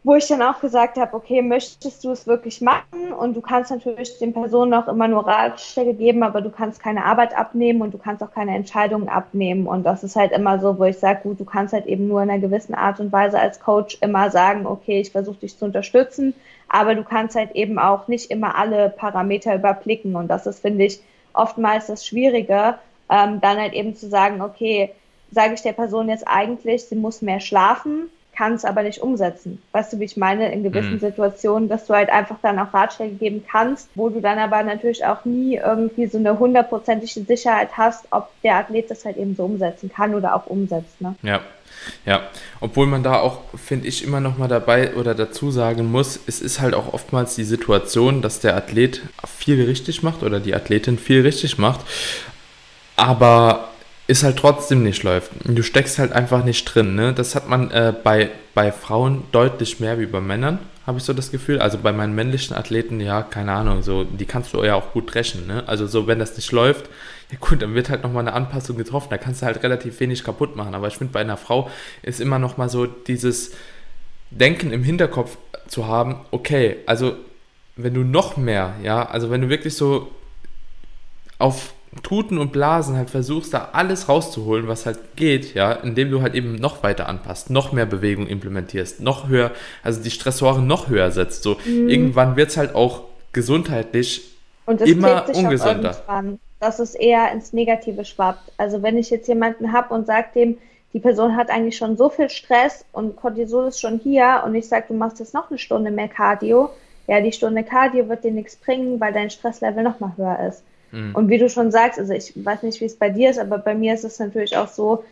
wo ich dann auch gesagt habe, okay, möchtest du es wirklich machen? Und du kannst natürlich den Personen auch immer nur Ratschläge geben, aber du kannst keine Arbeit abnehmen und du kannst auch keine Entscheidungen abnehmen. Und das ist halt immer so, wo ich sage, gut, du kannst halt eben nur in einer gewissen Art und Weise als Coach immer sagen, okay, ich versuche dich zu unterstützen, aber du kannst halt eben auch nicht immer alle Parameter überblicken. Und das ist, finde ich, oftmals das Schwierige, ähm, dann halt eben zu sagen, okay, sage ich der Person jetzt eigentlich, sie muss mehr schlafen, kann es aber nicht umsetzen. Weißt du, wie ich meine, in gewissen mhm. Situationen, dass du halt einfach dann auch Ratschläge geben kannst, wo du dann aber natürlich auch nie irgendwie so eine hundertprozentige Sicherheit hast, ob der Athlet das halt eben so umsetzen kann oder auch umsetzt. Ne? Ja. Ja, obwohl man da auch, finde ich, immer noch mal dabei oder dazu sagen muss, es ist halt auch oftmals die Situation, dass der Athlet viel richtig macht oder die Athletin viel richtig macht, aber es halt trotzdem nicht läuft. Du steckst halt einfach nicht drin. Ne? Das hat man äh, bei, bei Frauen deutlich mehr wie bei Männern, habe ich so das Gefühl. Also bei meinen männlichen Athleten, ja, keine Ahnung, so, die kannst du ja auch gut brechen. Ne? Also so, wenn das nicht läuft, ja gut, dann wird halt nochmal eine Anpassung getroffen. Da kannst du halt relativ wenig kaputt machen. Aber ich finde, bei einer Frau ist immer nochmal so dieses Denken im Hinterkopf zu haben, okay, also wenn du noch mehr, ja, also wenn du wirklich so auf Tuten und Blasen halt versuchst, da alles rauszuholen, was halt geht, ja, indem du halt eben noch weiter anpasst, noch mehr Bewegung implementierst, noch höher, also die Stressoren noch höher setzt. So, mhm. irgendwann wird es halt auch gesundheitlich immer ungesünder. dass es eher ins Negative schwappt. Also wenn ich jetzt jemanden habe und sage dem, die Person hat eigentlich schon so viel Stress und Cortisol ist schon hier und ich sage, du machst jetzt noch eine Stunde mehr Cardio, ja, die Stunde Cardio wird dir nichts bringen, weil dein Stresslevel noch mal höher ist. Mhm. Und wie du schon sagst, also ich weiß nicht, wie es bei dir ist, aber bei mir ist es natürlich auch so,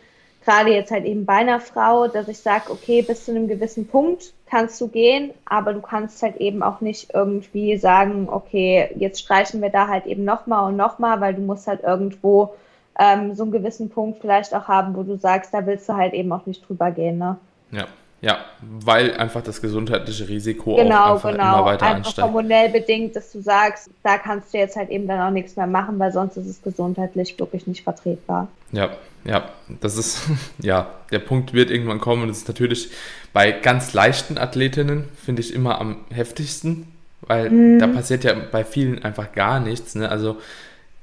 gerade jetzt halt eben bei einer Frau, dass ich sage, okay, bis zu einem gewissen Punkt kannst du gehen, aber du kannst halt eben auch nicht irgendwie sagen, okay, jetzt streichen wir da halt eben nochmal und nochmal, weil du musst halt irgendwo ähm, so einen gewissen Punkt vielleicht auch haben, wo du sagst, da willst du halt eben auch nicht drüber gehen, ne? Ja. Ja, weil einfach das gesundheitliche Risiko genau, auch einfach genau. immer weiter einfach ansteigt. hormonell bedingt, dass du sagst, da kannst du jetzt halt eben dann auch nichts mehr machen, weil sonst ist es gesundheitlich wirklich nicht vertretbar. Ja, ja, das ist, ja, der Punkt wird irgendwann kommen und es ist natürlich bei ganz leichten Athletinnen, finde ich, immer am heftigsten, weil mhm. da passiert ja bei vielen einfach gar nichts. Ne? Also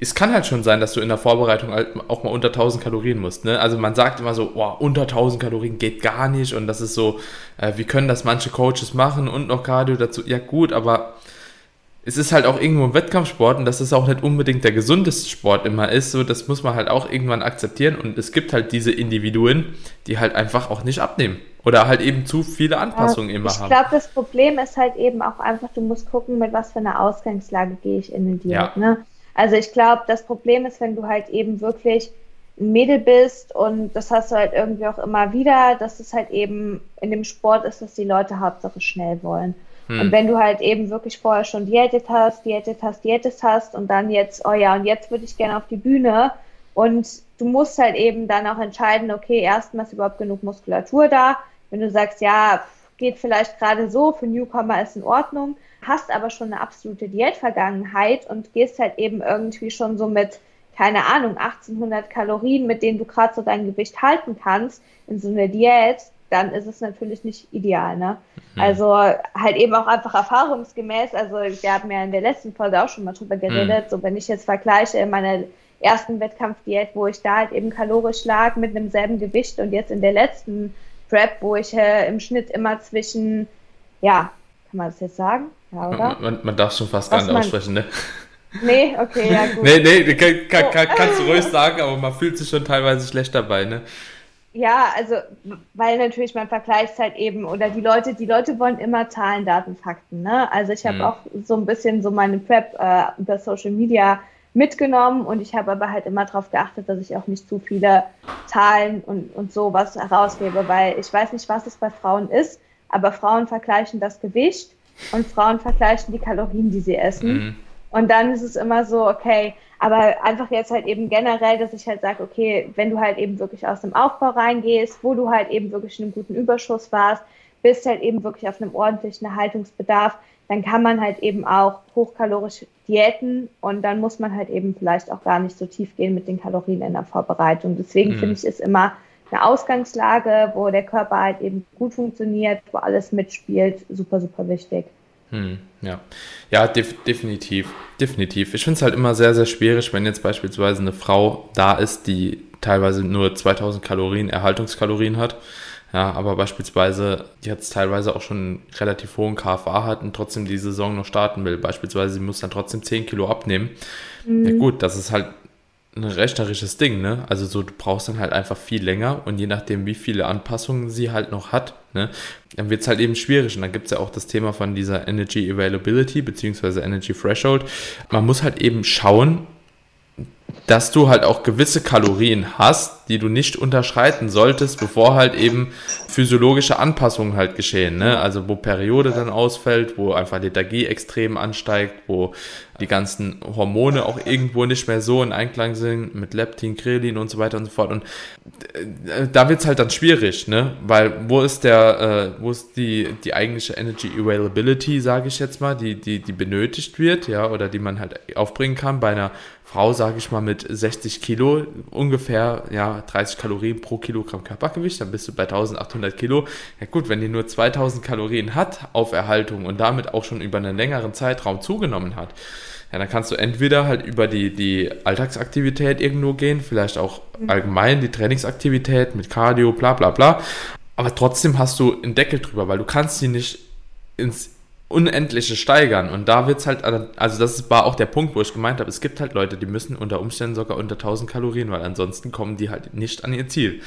es kann halt schon sein, dass du in der Vorbereitung halt auch mal unter 1000 Kalorien musst. Ne? Also man sagt immer so, oh, unter 1000 Kalorien geht gar nicht und das ist so, äh, wie können das manche Coaches machen und noch Cardio dazu. Ja gut, aber es ist halt auch irgendwo ein Wettkampfsport und dass es auch nicht unbedingt der gesundeste Sport immer ist. So, das muss man halt auch irgendwann akzeptieren und es gibt halt diese Individuen, die halt einfach auch nicht abnehmen oder halt eben zu viele Anpassungen ja, immer ich haben. Ich glaube, das Problem ist halt eben auch einfach, du musst gucken, mit was für einer Ausgangslage gehe ich in den Diät. Ja. Ne? Also ich glaube, das Problem ist, wenn du halt eben wirklich ein Mädel bist und das hast du halt irgendwie auch immer wieder, dass es halt eben in dem Sport ist, dass die Leute Hauptsache schnell wollen. Hm. Und wenn du halt eben wirklich vorher schon diätet hast, diätet hast, diätet hast und dann jetzt, oh ja, und jetzt würde ich gerne auf die Bühne und du musst halt eben dann auch entscheiden, okay, erstmal ist überhaupt genug Muskulatur da. Wenn du sagst, ja, geht vielleicht gerade so, für Newcomer ist in Ordnung, hast aber schon eine absolute Diätvergangenheit und gehst halt eben irgendwie schon so mit, keine Ahnung, 1800 Kalorien, mit denen du gerade so dein Gewicht halten kannst, in so eine Diät, dann ist es natürlich nicht ideal, ne? Mhm. Also halt eben auch einfach erfahrungsgemäß, also wir haben ja in der letzten Folge auch schon mal drüber geredet, mhm. so wenn ich jetzt vergleiche in meiner ersten Wettkampfdiät, wo ich da halt eben kalorisch lag mit einem selben Gewicht und jetzt in der letzten Prep, wo ich äh, im Schnitt immer zwischen, ja, kann man das jetzt sagen? Ja, oder? Man, man darf schon fast Was gar nicht aussprechen, ne? Nee, okay, ja gut. nee, nee, kann, kann, kann, kannst du ruhig sagen, aber man fühlt sich schon teilweise schlecht dabei, ne? Ja, also, weil natürlich man vergleicht halt eben, oder die Leute, die Leute wollen immer Zahlen, Daten, Fakten, ne? Also ich habe hm. auch so ein bisschen so meine Prep äh, über Social Media mitgenommen und ich habe aber halt immer darauf geachtet, dass ich auch nicht zu viele Zahlen und, und sowas herausgebe, weil ich weiß nicht, was es bei Frauen ist, aber Frauen vergleichen das Gewicht und Frauen vergleichen die Kalorien, die sie essen. Mhm. Und dann ist es immer so, okay, aber einfach jetzt halt eben generell, dass ich halt sage, okay, wenn du halt eben wirklich aus dem Aufbau reingehst, wo du halt eben wirklich in einem guten Überschuss warst, bist halt eben wirklich auf einem ordentlichen Erhaltungsbedarf, dann kann man halt eben auch hochkalorisch diäten und dann muss man halt eben vielleicht auch gar nicht so tief gehen mit den Kalorien in der Vorbereitung. Deswegen mhm. finde ich es immer eine Ausgangslage, wo der Körper halt eben gut funktioniert, wo alles mitspielt, super, super wichtig. Hm, ja, ja def definitiv, definitiv. Ich finde es halt immer sehr, sehr schwierig, wenn jetzt beispielsweise eine Frau da ist, die teilweise nur 2000 Kalorien Erhaltungskalorien hat, ja, aber beispielsweise jetzt teilweise auch schon einen relativ hohen KFA hat und trotzdem die Saison noch starten will. Beispielsweise sie muss dann trotzdem 10 Kilo abnehmen. Mhm. Ja gut, das ist halt ein rechnerisches Ding, ne? Also so, du brauchst dann halt einfach viel länger und je nachdem, wie viele Anpassungen sie halt noch hat, ne, dann wird es halt eben schwierig. Und dann gibt es ja auch das Thema von dieser Energy Availability beziehungsweise Energy Threshold. Man muss halt eben schauen, dass du halt auch gewisse Kalorien hast, die du nicht unterschreiten solltest, bevor halt eben physiologische Anpassungen halt geschehen. Ne? Also wo Periode dann ausfällt, wo einfach Lethargie extrem ansteigt, wo die ganzen Hormone auch irgendwo nicht mehr so in Einklang sind mit Leptin, Krelin und so weiter und so fort. Und äh, da wird's halt dann schwierig, ne? Weil wo ist der, äh, wo ist die, die eigentliche Energy Availability, sage ich jetzt mal, die, die, die benötigt wird, ja, oder die man halt aufbringen kann bei einer Frau, sage ich mal, mit 60 Kilo, ungefähr ja, 30 Kalorien pro Kilogramm Körpergewicht, dann bist du bei 1800 Kilo. Ja gut, wenn die nur 2000 Kalorien hat auf Erhaltung und damit auch schon über einen längeren Zeitraum zugenommen hat, ja, dann kannst du entweder halt über die, die Alltagsaktivität irgendwo gehen, vielleicht auch allgemein die Trainingsaktivität mit Cardio, bla bla bla. Aber trotzdem hast du einen Deckel drüber, weil du kannst sie nicht ins Unendliche steigern. Und da wird es halt, also das war auch der Punkt, wo ich gemeint habe, es gibt halt Leute, die müssen unter Umständen sogar unter 1000 Kalorien, weil ansonsten kommen die halt nicht an ihr Ziel.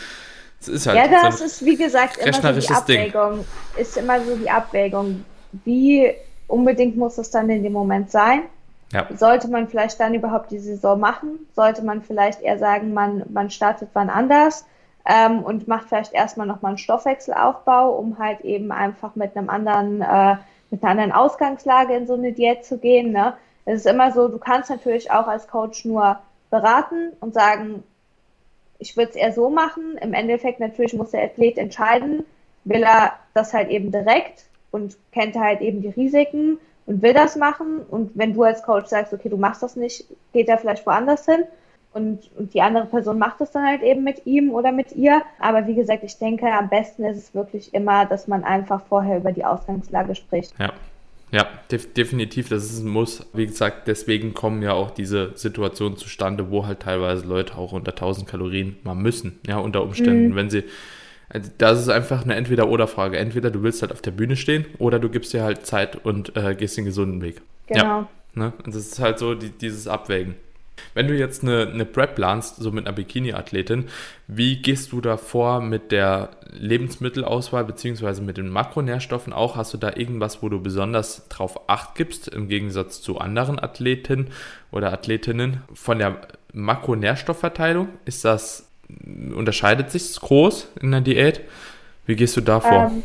Das ist halt ja, das so ist wie gesagt immer so die Abwägung. Ding. Ist immer so die Abwägung. Wie unbedingt muss es dann in dem Moment sein? Ja. Sollte man vielleicht dann überhaupt die Saison machen? Sollte man vielleicht eher sagen, man, man startet wann anders ähm, und macht vielleicht erstmal nochmal einen Stoffwechselaufbau, um halt eben einfach mit einem anderen äh, mit einer anderen Ausgangslage in so eine Diät zu gehen. Ne? Es ist immer so, du kannst natürlich auch als Coach nur beraten und sagen, ich würde es eher so machen. Im Endeffekt natürlich muss der Athlet entscheiden, will er das halt eben direkt und kennt halt eben die Risiken und will das machen. Und wenn du als Coach sagst, okay, du machst das nicht, geht er vielleicht woanders hin und, und die andere Person macht es dann halt eben mit ihm oder mit ihr. Aber wie gesagt, ich denke, am besten ist es wirklich immer, dass man einfach vorher über die Ausgangslage spricht. Ja. Ja, def definitiv, das ist ein Muss. Wie gesagt, deswegen kommen ja auch diese Situationen zustande, wo halt teilweise Leute auch unter 1000 Kalorien mal müssen, ja, unter Umständen, mhm. wenn sie also das ist einfach eine Entweder-Oder-Frage. Entweder du willst halt auf der Bühne stehen oder du gibst dir halt Zeit und äh, gehst den gesunden Weg. Genau. Ja, ne? Und das ist halt so die, dieses Abwägen. Wenn du jetzt eine, eine Prep planst, so mit einer Bikini-Athletin, wie gehst du da vor mit der Lebensmittelauswahl beziehungsweise mit den Makronährstoffen auch? Hast du da irgendwas, wo du besonders drauf acht gibst, im Gegensatz zu anderen Athleten oder Athletinnen? Von der Makronährstoffverteilung, ist das, unterscheidet sich groß in der Diät? Wie gehst du da vor? Ähm,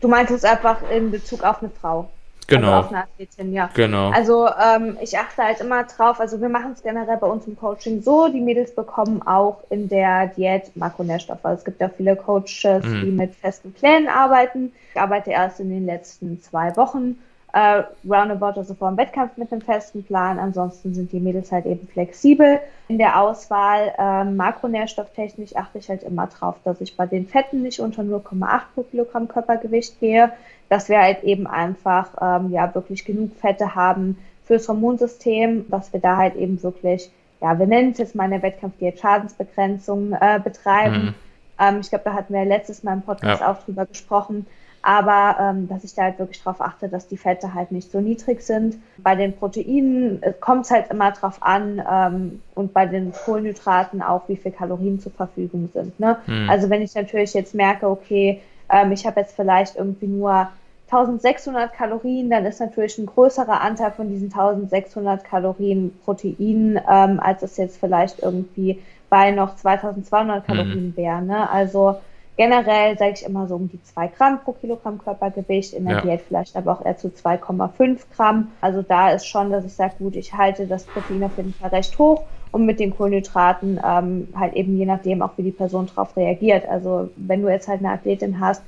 du meinst es einfach in Bezug auf eine Frau. Genau. Also Athletin, ja. Genau. Also ähm, ich achte halt immer drauf, also wir machen es generell bei uns im Coaching so, die Mädels bekommen auch in der Diät Makronährstoffe. Also es gibt ja viele Coaches, mhm. die mit festen Plänen arbeiten. Ich arbeite erst in den letzten zwei Wochen äh, roundabout, also vor dem Wettkampf mit einem festen Plan. Ansonsten sind die Mädels halt eben flexibel. In der Auswahl äh, makronährstofftechnisch achte ich halt immer drauf, dass ich bei den Fetten nicht unter 0,8 pro Kilogramm Körpergewicht gehe, dass wir halt eben einfach ähm, ja wirklich genug Fette haben fürs Hormonsystem, dass wir da halt eben wirklich, ja, wir nennen es jetzt mal eine Wettkampfdiät Schadensbegrenzung äh, betreiben. Mhm. Ähm, ich glaube, da hatten wir letztes Mal im Podcast ja. auch drüber gesprochen aber ähm, dass ich da halt wirklich darauf achte, dass die Fette halt nicht so niedrig sind. Bei den Proteinen äh, kommt es halt immer drauf an ähm, und bei den Kohlenhydraten auch, wie viel Kalorien zur Verfügung sind. Ne? Mhm. Also wenn ich natürlich jetzt merke, okay, ähm, ich habe jetzt vielleicht irgendwie nur 1600 Kalorien, dann ist natürlich ein größerer Anteil von diesen 1600 Kalorien Protein, ähm, als es jetzt vielleicht irgendwie bei noch 2200 mhm. Kalorien mhm. wäre. Ne? Also Generell sage ich immer so um die 2 Gramm pro Kilogramm Körpergewicht, in der ja. Diät vielleicht aber auch eher zu 2,5 Gramm. Also da ist schon, dass ich sage, gut, ich halte das Protein auf jeden Fall recht hoch und mit den Kohlenhydraten ähm, halt eben je nachdem auch, wie die Person darauf reagiert. Also wenn du jetzt halt eine Athletin hast,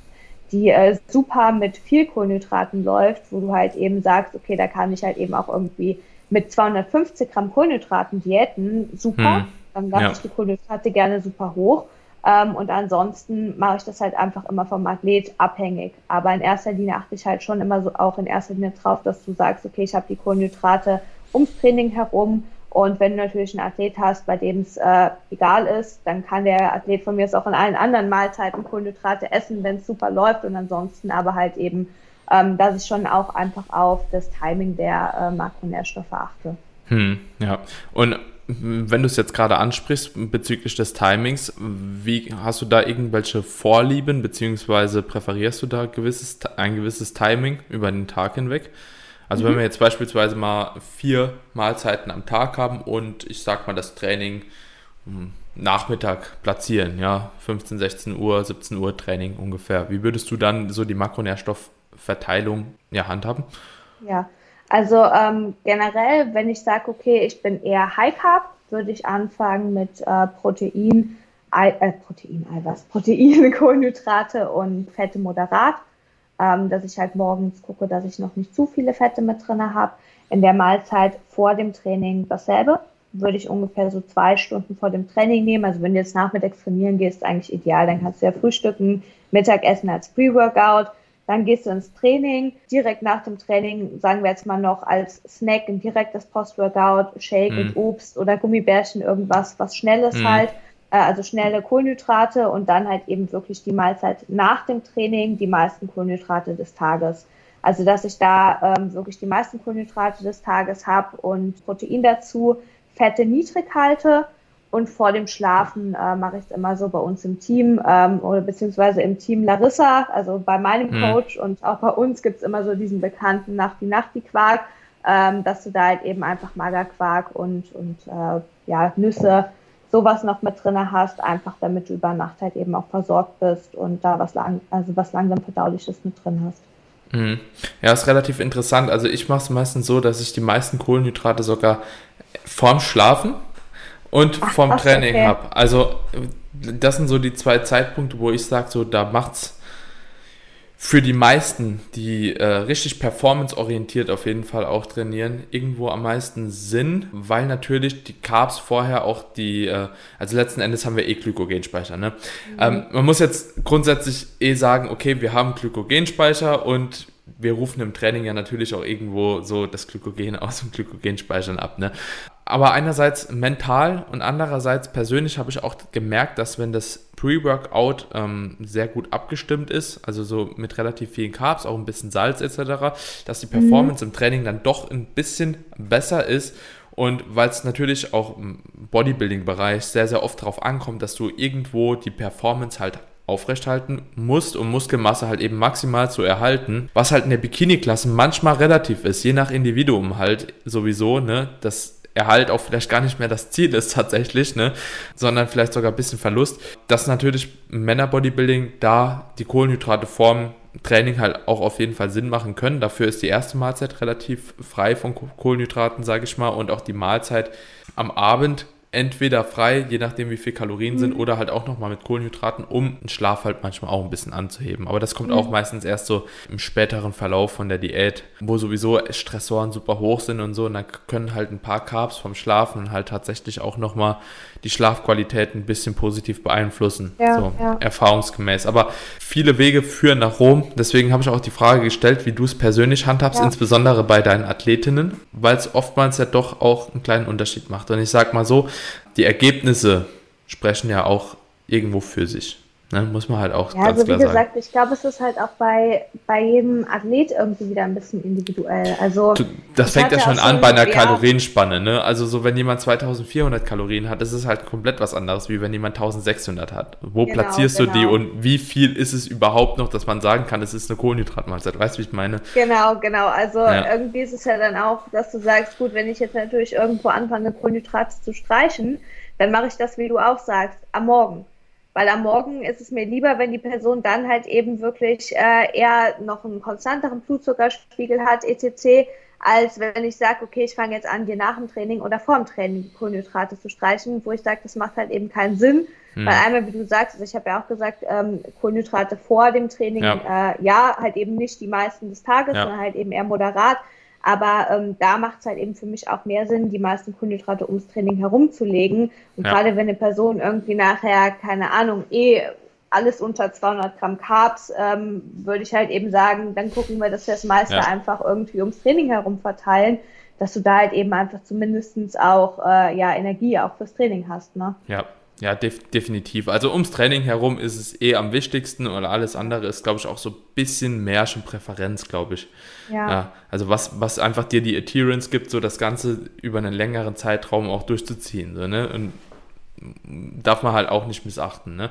die äh, super mit viel Kohlenhydraten läuft, wo du halt eben sagst, okay, da kann ich halt eben auch irgendwie mit 250 Gramm Kohlenhydraten diäten, super. Hm. Dann lasse ja. ich die Kohlenhydrate gerne super hoch. Ähm, und ansonsten mache ich das halt einfach immer vom Athlet abhängig. Aber in erster Linie achte ich halt schon immer so auch in erster Linie drauf, dass du sagst, okay, ich habe die Kohlenhydrate ums Training herum. Und wenn du natürlich einen Athlet hast, bei dem es äh, egal ist, dann kann der Athlet von mir es auch in allen anderen Mahlzeiten Kohlenhydrate essen, wenn es super läuft. Und ansonsten aber halt eben, ähm, dass ich schon auch einfach auf das Timing der äh, Makronährstoffe achte. Hm, ja. Und wenn du es jetzt gerade ansprichst bezüglich des Timings, wie hast du da irgendwelche Vorlieben beziehungsweise präferierst du da gewisses, ein gewisses Timing über den Tag hinweg? Also mhm. wenn wir jetzt beispielsweise mal vier Mahlzeiten am Tag haben und ich sag mal das Training hm, Nachmittag platzieren, ja, 15, 16 Uhr, 17 Uhr Training ungefähr. Wie würdest du dann so die Makronährstoffverteilung ja handhaben? Ja, also ähm, generell, wenn ich sage, okay, ich bin eher High Carb, würde ich anfangen mit äh, Protein, Ei, äh, Protein, Eiweiß, Protein, Kohlenhydrate und Fette moderat, ähm, dass ich halt morgens gucke, dass ich noch nicht zu viele Fette mit drin habe. In der Mahlzeit vor dem Training dasselbe, würde ich ungefähr so zwei Stunden vor dem Training nehmen. Also wenn du jetzt nachmittags trainieren gehst, eigentlich ideal, dann kannst du ja frühstücken, Mittagessen als Pre-Workout dann gehst du ins Training. Direkt nach dem Training, sagen wir jetzt mal noch als Snack, ein direktes Post-Workout, Shake mhm. und Obst oder Gummibärchen, irgendwas, was Schnelles mhm. halt. Äh, also schnelle Kohlenhydrate und dann halt eben wirklich die Mahlzeit nach dem Training, die meisten Kohlenhydrate des Tages. Also dass ich da ähm, wirklich die meisten Kohlenhydrate des Tages habe und Protein dazu, Fette niedrig halte und vor dem Schlafen äh, mache ich es immer so bei uns im Team ähm, oder beziehungsweise im Team Larissa, also bei meinem mhm. Coach und auch bei uns gibt es immer so diesen bekannten Nacht die Nacht die Quark, ähm, dass du da halt eben einfach Magerquark und, und äh, ja, Nüsse, sowas noch mit drin hast, einfach damit du über Nacht halt eben auch versorgt bist und da was lang, also was langsam verdauliches mit drin hast. Mhm. Ja, ist relativ interessant. Also ich mache es meistens so, dass ich die meisten Kohlenhydrate sogar vorm Schlafen und Ach, vom Training okay. habe. Also das sind so die zwei Zeitpunkte, wo ich sage, so da macht's für die meisten, die äh, richtig performanceorientiert auf jeden Fall auch trainieren, irgendwo am meisten Sinn, weil natürlich die Carbs vorher auch die, äh, also letzten Endes haben wir eh Glykogenspeicher. Ne? Mhm. Ähm, man muss jetzt grundsätzlich eh sagen, okay, wir haben Glykogenspeicher und wir rufen im Training ja natürlich auch irgendwo so das Glykogen aus dem Glykogenspeichern ab. Ne? aber einerseits mental und andererseits persönlich habe ich auch gemerkt, dass wenn das Pre-Workout ähm, sehr gut abgestimmt ist, also so mit relativ vielen Carbs, auch ein bisschen Salz etc., dass die Performance mhm. im Training dann doch ein bisschen besser ist. Und weil es natürlich auch im Bodybuilding-Bereich sehr, sehr oft darauf ankommt, dass du irgendwo die Performance halt aufrechthalten musst, um Muskelmasse halt eben maximal zu erhalten, was halt in der Bikini-Klasse manchmal relativ ist, je nach Individuum halt sowieso, ne, das Erhalt auch vielleicht gar nicht mehr das Ziel ist tatsächlich, ne, sondern vielleicht sogar ein bisschen Verlust, dass natürlich Männer-Bodybuilding da die Kohlenhydrate vorm Training halt auch auf jeden Fall Sinn machen können. Dafür ist die erste Mahlzeit relativ frei von Kohlenhydraten, sage ich mal, und auch die Mahlzeit am Abend entweder frei, je nachdem wie viel Kalorien mhm. sind, oder halt auch nochmal mit Kohlenhydraten, um den Schlaf halt manchmal auch ein bisschen anzuheben. Aber das kommt mhm. auch meistens erst so im späteren Verlauf von der Diät, wo sowieso Stressoren super hoch sind und so. Und dann können halt ein paar Carbs vom Schlafen halt tatsächlich auch nochmal die Schlafqualität ein bisschen positiv beeinflussen. Ja, so ja. erfahrungsgemäß. Aber viele Wege führen nach Rom. Deswegen habe ich auch die Frage gestellt, wie du es persönlich handhabst, ja. insbesondere bei deinen Athletinnen, weil es oftmals ja doch auch einen kleinen Unterschied macht. Und ich sage mal so, die Ergebnisse sprechen ja auch irgendwo für sich. Ne, muss man halt auch ja, ganz also wie gesagt, sagen. ich glaube, es ist halt auch bei, bei jedem Athlet irgendwie wieder ein bisschen individuell. Also das fängt ja schon an bei einer Kalorienspanne. Ne? Also so, wenn jemand 2400 Kalorien hat, ist es halt komplett was anderes, wie wenn jemand 1600 hat. Wo genau, platzierst genau. du die und wie viel ist es überhaupt noch, dass man sagen kann, es ist eine Kohlenhydratmahlzeit? Weißt du, wie ich meine? Genau, genau. Also ja. irgendwie ist es ja dann auch, dass du sagst, gut, wenn ich jetzt natürlich irgendwo anfange, Kohlenhydrate zu streichen, dann mache ich das, wie du auch sagst, am Morgen weil am Morgen ist es mir lieber, wenn die Person dann halt eben wirklich äh, eher noch einen konstanteren Blutzuckerspiegel hat, etc., als wenn ich sage, okay, ich fange jetzt an, dir nach dem Training oder vor dem Training Kohlenhydrate zu streichen, wo ich sage, das macht halt eben keinen Sinn. Hm. Weil einmal, wie du sagst, also ich habe ja auch gesagt, ähm, Kohlenhydrate vor dem Training, ja. Äh, ja, halt eben nicht die meisten des Tages, ja. sondern halt eben eher moderat. Aber ähm, da macht es halt eben für mich auch mehr Sinn, die meisten Kohlenhydrate ums Training herumzulegen. Und ja. gerade wenn eine Person irgendwie nachher, keine Ahnung, eh alles unter 200 Gramm Carbs, ähm, würde ich halt eben sagen, dann gucken wir, dass wir das meiste ja. einfach irgendwie ums Training herum verteilen, dass du da halt eben einfach zumindestens auch äh, ja, Energie auch fürs Training hast. Ne? Ja, ja, def definitiv. Also ums Training herum ist es eh am wichtigsten oder alles andere ist, glaube ich, auch so ein bisschen mehr schon Präferenz, glaube ich. Ja. ja. Also was, was einfach dir die Adherence gibt, so das Ganze über einen längeren Zeitraum auch durchzuziehen. So, ne? Und darf man halt auch nicht missachten. Ne?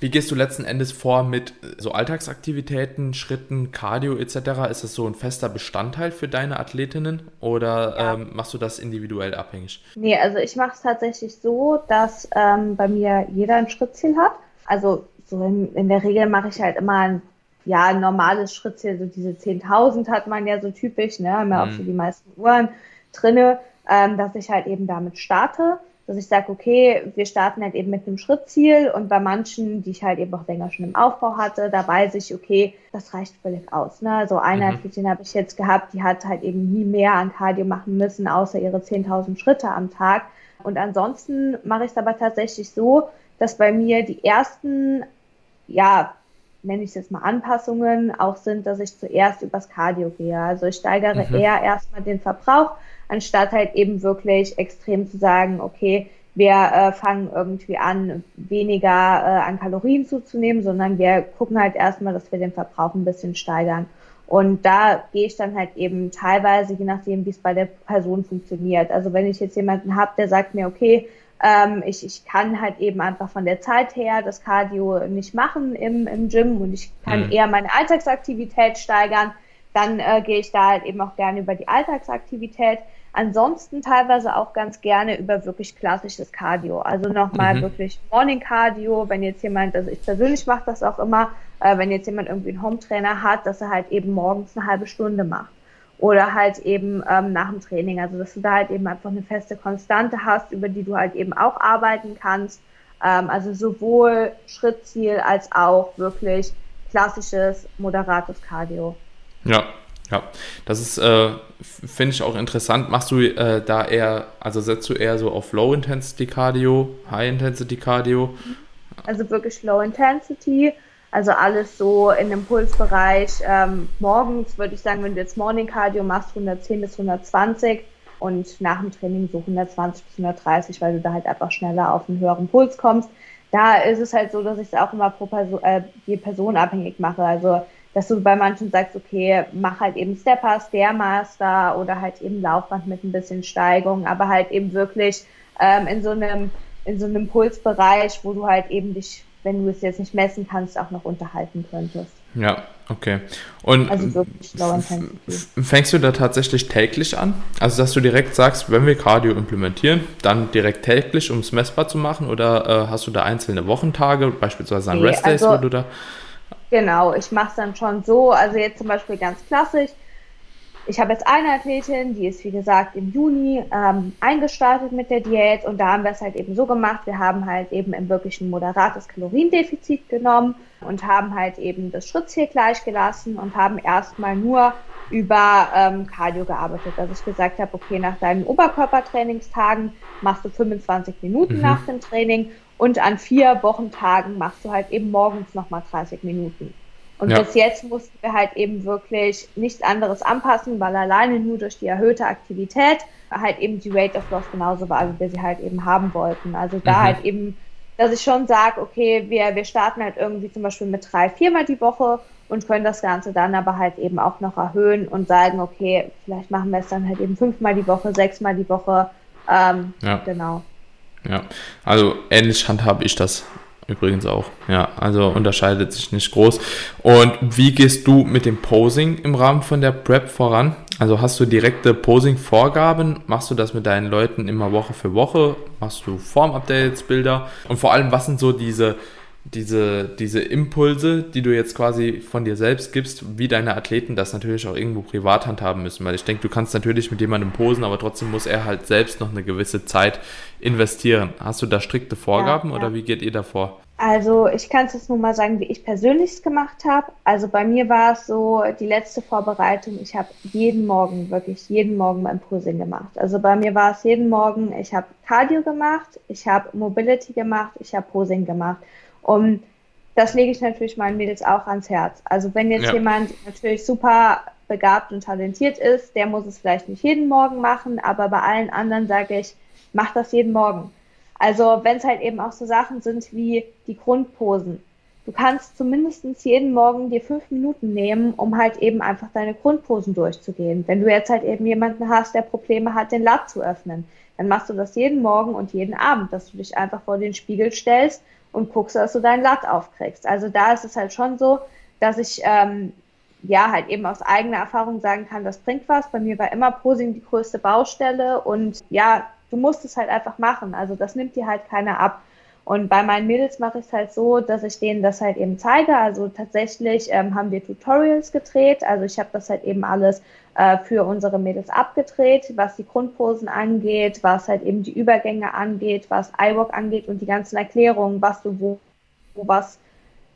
Wie gehst du letzten Endes vor mit so Alltagsaktivitäten, Schritten, Cardio etc.? Ist das so ein fester Bestandteil für deine Athletinnen oder ja. ähm, machst du das individuell abhängig? Nee, also ich mache es tatsächlich so, dass ähm, bei mir jeder ein Schrittziel hat. Also so in, in der Regel mache ich halt immer ein ja, ein normales Schrittziel, so diese 10.000 hat man ja so typisch, ne, haben ja mhm. auch so die meisten Uhren drinne, ähm, dass ich halt eben damit starte dass ich sage, okay, wir starten halt eben mit einem Schrittziel und bei manchen, die ich halt eben auch länger schon im Aufbau hatte, da weiß ich, okay, das reicht völlig aus. Ne? So also eine mhm. Athletin habe ich jetzt gehabt, die hat halt eben nie mehr an Cardio machen müssen, außer ihre 10.000 Schritte am Tag. Und ansonsten mache ich es aber tatsächlich so, dass bei mir die ersten, ja, nenne ich es jetzt mal Anpassungen auch sind, dass ich zuerst übers Cardio gehe. Also ich steigere mhm. eher erstmal den Verbrauch, anstatt halt eben wirklich extrem zu sagen, okay, wir äh, fangen irgendwie an, weniger äh, an Kalorien zuzunehmen, sondern wir gucken halt erstmal, dass wir den Verbrauch ein bisschen steigern. Und da gehe ich dann halt eben teilweise, je nachdem, wie es bei der Person funktioniert. Also wenn ich jetzt jemanden habe, der sagt mir, okay, ähm, ich, ich kann halt eben einfach von der Zeit her das Cardio nicht machen im, im Gym und ich kann mhm. eher meine Alltagsaktivität steigern, dann äh, gehe ich da halt eben auch gerne über die Alltagsaktivität. Ansonsten teilweise auch ganz gerne über wirklich klassisches Cardio. Also nochmal mhm. wirklich Morning Cardio, wenn jetzt jemand, also ich persönlich mache das auch immer, äh, wenn jetzt jemand irgendwie einen Home Trainer hat, dass er halt eben morgens eine halbe Stunde macht. Oder halt eben ähm, nach dem Training. Also dass du da halt eben einfach eine feste Konstante hast, über die du halt eben auch arbeiten kannst. Ähm, also sowohl Schrittziel als auch wirklich klassisches, moderates Cardio. Ja, ja, das ist, äh, finde ich auch interessant. Machst du äh, da eher, also setzt du eher so auf Low Intensity Cardio, High Intensity Cardio? Also wirklich Low Intensity, also alles so in dem Pulsbereich. Ähm, morgens würde ich sagen, wenn du jetzt Morning Cardio machst, 110 bis 120 und nach dem Training so 120 bis 130, weil du da halt einfach schneller auf einen höheren Puls kommst. Da ist es halt so, dass ich es auch immer pro Person, äh, je Person abhängig mache. Also dass du bei manchen sagst, okay, mach halt eben Stepper, Stairmaster oder halt eben Laufband mit ein bisschen Steigung, aber halt eben wirklich ähm, in so einem in so einem Pulsbereich, wo du halt eben dich, wenn du es jetzt nicht messen kannst, auch noch unterhalten könntest. Ja, okay. Und also fängst du da tatsächlich täglich an? Also, dass du direkt sagst, wenn wir Cardio implementieren, dann direkt täglich, um es messbar zu machen? Oder äh, hast du da einzelne Wochentage, beispielsweise an nee, Restdays, also, wo du da Genau, ich mache es dann schon so. Also jetzt zum Beispiel ganz klassisch. Ich habe jetzt eine Athletin, die ist wie gesagt im Juni ähm, eingestartet mit der Diät und da haben wir es halt eben so gemacht. Wir haben halt eben im wirklichen moderates Kaloriendefizit genommen und haben halt eben das Schrittziel gleich gelassen und haben erstmal nur über ähm, Cardio gearbeitet. Dass ich gesagt habe, okay, nach deinen Oberkörpertrainingstagen machst du 25 Minuten mhm. nach dem Training und an vier Wochentagen machst du halt eben morgens nochmal 30 Minuten. Und ja. bis jetzt mussten wir halt eben wirklich nichts anderes anpassen, weil alleine nur durch die erhöhte Aktivität halt eben die Rate of Loss genauso war, wie wir sie halt eben haben wollten. Also da mhm. halt eben, dass ich schon sage, okay, wir, wir starten halt irgendwie zum Beispiel mit drei, viermal die Woche und können das Ganze dann aber halt eben auch noch erhöhen und sagen, okay, vielleicht machen wir es dann halt eben fünfmal die Woche, sechsmal die Woche. Ähm, ja. Genau. Ja, also ähnlich handhabe ich das übrigens auch. Ja, also unterscheidet sich nicht groß. Und wie gehst du mit dem Posing im Rahmen von der Prep voran? Also hast du direkte Posing-Vorgaben? Machst du das mit deinen Leuten immer Woche für Woche? Machst du Form-Updates, Bilder? Und vor allem, was sind so diese diese, diese Impulse, die du jetzt quasi von dir selbst gibst, wie deine Athleten das natürlich auch irgendwo privat handhaben müssen. Weil ich denke, du kannst natürlich mit jemandem posen, aber trotzdem muss er halt selbst noch eine gewisse Zeit investieren. Hast du da strikte Vorgaben ja, ja. oder wie geht ihr da vor? Also ich kann es jetzt nur mal sagen, wie ich persönlich es gemacht habe. Also bei mir war es so, die letzte Vorbereitung, ich habe jeden Morgen, wirklich jeden Morgen mein Posing gemacht. Also bei mir war es jeden Morgen, ich habe Cardio gemacht, ich habe Mobility gemacht, ich habe Posing gemacht. Und das lege ich natürlich meinen Mädels auch ans Herz. Also wenn jetzt ja. jemand natürlich super begabt und talentiert ist, der muss es vielleicht nicht jeden Morgen machen, aber bei allen anderen sage ich, mach das jeden Morgen. Also wenn es halt eben auch so Sachen sind wie die Grundposen. Du kannst zumindest jeden Morgen dir fünf Minuten nehmen, um halt eben einfach deine Grundposen durchzugehen. Wenn du jetzt halt eben jemanden hast, der Probleme hat, den Lat zu öffnen, dann machst du das jeden Morgen und jeden Abend, dass du dich einfach vor den Spiegel stellst und guckst, dass du deinen Lat aufkriegst. Also da ist es halt schon so, dass ich ähm, ja halt eben aus eigener Erfahrung sagen kann, das bringt was. Bei mir war immer Posing die größte Baustelle und ja, du musst es halt einfach machen. Also das nimmt dir halt keiner ab. Und bei meinen Mädels mache ich es halt so, dass ich denen das halt eben zeige. Also tatsächlich ähm, haben wir Tutorials gedreht. Also ich habe das halt eben alles äh, für unsere Mädels abgedreht, was die Grundposen angeht, was halt eben die Übergänge angeht, was iWalk angeht und die ganzen Erklärungen, was du wo, wo was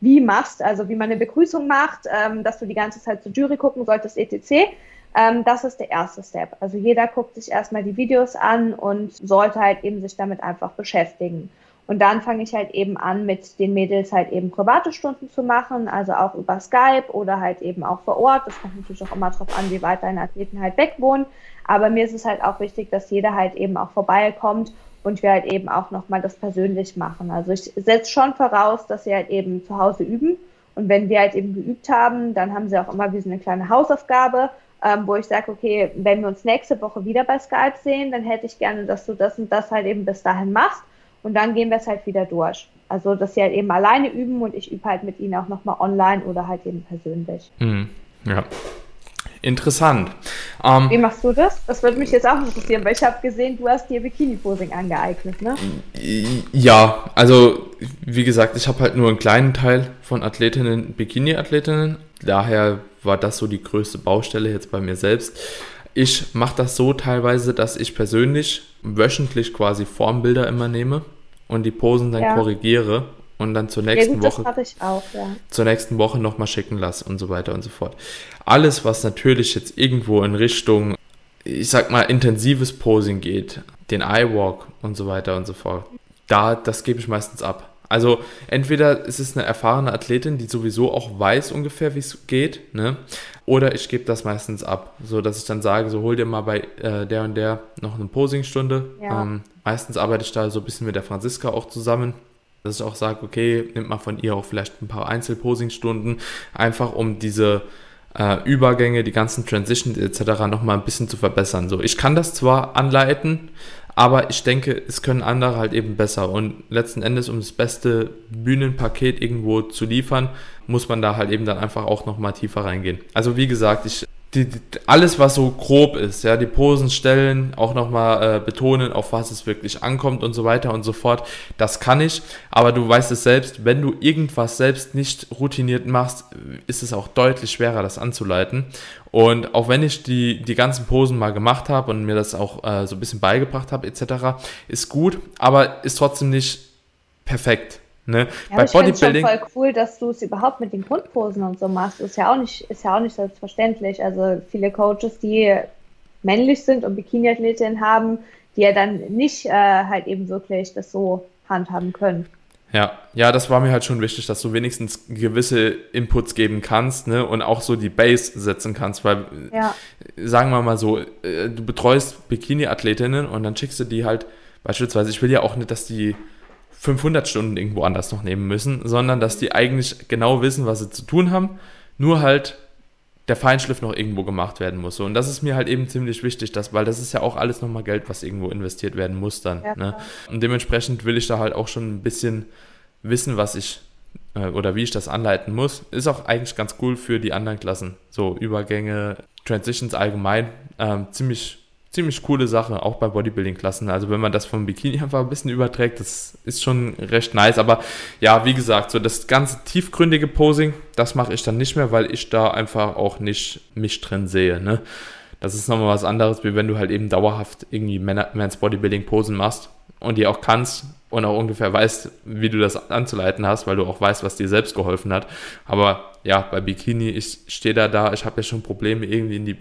wie machst, also wie man eine Begrüßung macht, ähm, dass du die ganze Zeit zur Jury gucken solltest, etc. Ähm, das ist der erste Step. Also jeder guckt sich erstmal die Videos an und sollte halt eben sich damit einfach beschäftigen. Und dann fange ich halt eben an, mit den Mädels halt eben private Stunden zu machen, also auch über Skype oder halt eben auch vor Ort. Das kommt natürlich auch immer darauf an, wie weit deine Athleten halt weg wohnen. Aber mir ist es halt auch wichtig, dass jeder halt eben auch vorbeikommt und wir halt eben auch nochmal das persönlich machen. Also ich setze schon voraus, dass sie halt eben zu Hause üben. Und wenn wir halt eben geübt haben, dann haben sie auch immer wie so eine kleine Hausaufgabe, ähm, wo ich sage, okay, wenn wir uns nächste Woche wieder bei Skype sehen, dann hätte ich gerne, dass du das und das halt eben bis dahin machst und dann gehen wir es halt wieder durch. Also, dass sie halt eben alleine üben und ich übe halt mit ihnen auch nochmal online oder halt eben persönlich. Hm, ja. Interessant. Ähm, Wie machst du das? Das würde mich jetzt auch interessieren, weil ich habe gesehen, du hast dir Bikini-Posing angeeignet, ne? Ja, also wie gesagt, ich habe halt nur einen kleinen Teil von Athletinnen, Bikini-Athletinnen. Daher war das so die größte Baustelle jetzt bei mir selbst. Ich mache das so teilweise, dass ich persönlich wöchentlich quasi Formbilder immer nehme und die Posen dann ja. korrigiere und dann zur nächsten ja, gut, Woche auch, ja. zur nächsten Woche nochmal schicken lasse und so weiter und so fort. Alles, was natürlich jetzt irgendwo in Richtung, ich sag mal, intensives Posing geht, den Eyewalk und so weiter und so fort, da, das gebe ich meistens ab. Also entweder ist es eine erfahrene Athletin, die sowieso auch weiß ungefähr, wie es geht, ne? Oder ich gebe das meistens ab, so dass ich dann sage, so hol dir mal bei äh, der und der noch eine Posingstunde. Ja. Ähm, meistens arbeite ich da so ein bisschen mit der Franziska auch zusammen, dass ich auch sage, okay, nimmt mal von ihr auch vielleicht ein paar Einzelposingstunden, einfach um diese äh, Übergänge, die ganzen Transitions etc. nochmal ein bisschen zu verbessern. So, ich kann das zwar anleiten, aber ich denke, es können andere halt eben besser. Und letzten Endes, um das beste Bühnenpaket irgendwo zu liefern, muss man da halt eben dann einfach auch nochmal tiefer reingehen. Also wie gesagt, ich die, die, alles, was so grob ist, ja, die Posen stellen, auch nochmal äh, betonen, auf was es wirklich ankommt und so weiter und so fort, das kann ich. Aber du weißt es selbst, wenn du irgendwas selbst nicht routiniert machst, ist es auch deutlich schwerer, das anzuleiten. Und auch wenn ich die, die ganzen Posen mal gemacht habe und mir das auch äh, so ein bisschen beigebracht habe, etc., ist gut, aber ist trotzdem nicht perfekt. Ne? Ja, Bei ich Bodybuilding. schon voll cool, dass du es überhaupt mit den Grundposen und so machst. Ist ja auch nicht, ist ja auch nicht selbstverständlich. Also viele Coaches, die männlich sind und Bikini-Athletinnen haben, die ja dann nicht äh, halt eben wirklich das so handhaben können. Ja, ja, das war mir halt schon wichtig, dass du wenigstens gewisse Inputs geben kannst, ne, und auch so die Base setzen kannst, weil, ja. sagen wir mal so, äh, du betreust Bikini-Athletinnen und dann schickst du die halt, beispielsweise, ich will ja auch nicht, dass die 500 Stunden irgendwo anders noch nehmen müssen, sondern dass die eigentlich genau wissen, was sie zu tun haben, nur halt der Feinschliff noch irgendwo gemacht werden muss. Und das ist mir halt eben ziemlich wichtig, dass, weil das ist ja auch alles nochmal Geld, was irgendwo investiert werden muss dann. Ja, ne? Und dementsprechend will ich da halt auch schon ein bisschen wissen, was ich äh, oder wie ich das anleiten muss. Ist auch eigentlich ganz cool für die anderen Klassen. So Übergänge, Transitions allgemein, ähm, ziemlich ziemlich coole Sache, auch bei Bodybuilding-Klassen. Also wenn man das vom Bikini einfach ein bisschen überträgt, das ist schon recht nice. Aber ja, wie gesagt, so das ganze tiefgründige Posing, das mache ich dann nicht mehr, weil ich da einfach auch nicht mich drin sehe. Ne? Das ist nochmal was anderes, wie wenn du halt eben dauerhaft irgendwie Men's Bodybuilding-Posen machst und die auch kannst und auch ungefähr weißt, wie du das anzuleiten hast, weil du auch weißt, was dir selbst geholfen hat. Aber ja, bei Bikini, ich stehe da da, ich habe ja schon Probleme, irgendwie in die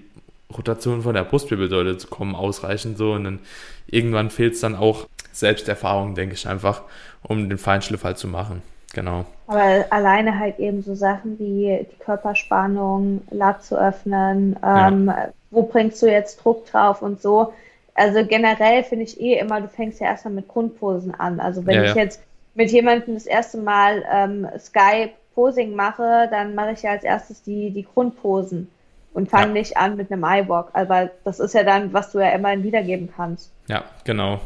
Rotation von der Brustwirbelsäule zu kommen, ausreichend so. Und dann irgendwann fehlt es dann auch Selbsterfahrung, denke ich einfach, um den Feinschliff halt zu machen. Genau. Aber alleine halt eben so Sachen wie die Körperspannung, Lat zu öffnen, ähm, ja. wo bringst du jetzt Druck drauf und so. Also generell finde ich eh immer, du fängst ja erstmal mit Grundposen an. Also wenn ja, ich ja. jetzt mit jemandem das erste Mal ähm, Skype Posing mache, dann mache ich ja als erstes die, die Grundposen und fang ja. nicht an mit einem iWalk. Aber das ist ja dann, was du ja immerhin wiedergeben kannst. Ja, genau.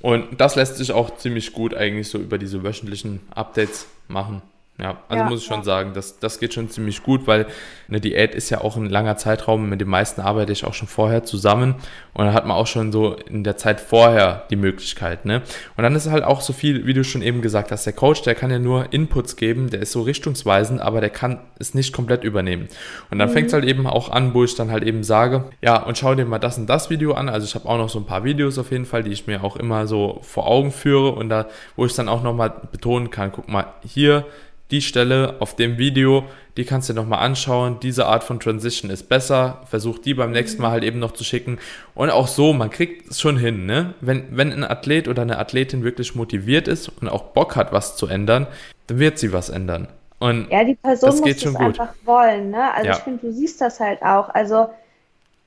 Und das lässt sich auch ziemlich gut eigentlich so über diese wöchentlichen Updates machen. Ja, also ja, muss ich schon sagen, das, das geht schon ziemlich gut, weil eine Diät ist ja auch ein langer Zeitraum. Mit den meisten arbeite ich auch schon vorher zusammen und dann hat man auch schon so in der Zeit vorher die Möglichkeit. Ne? Und dann ist halt auch so viel, wie du schon eben gesagt hast, der Coach, der kann ja nur Inputs geben, der ist so richtungsweisend, aber der kann es nicht komplett übernehmen. Und dann mhm. fängt es halt eben auch an, wo ich dann halt eben sage, ja, und schau dir mal das und das Video an. Also ich habe auch noch so ein paar Videos auf jeden Fall, die ich mir auch immer so vor Augen führe und da, wo ich dann auch nochmal betonen kann, guck mal, hier die Stelle auf dem Video, die kannst du dir nochmal anschauen. Diese Art von Transition ist besser. Versuch die beim nächsten Mal halt eben noch zu schicken. Und auch so, man kriegt es schon hin, ne? Wenn, wenn ein Athlet oder eine Athletin wirklich motiviert ist und auch Bock hat, was zu ändern, dann wird sie was ändern. Und ja, die Person das muss es einfach wollen, ne? Also ja. ich finde, du siehst das halt auch. Also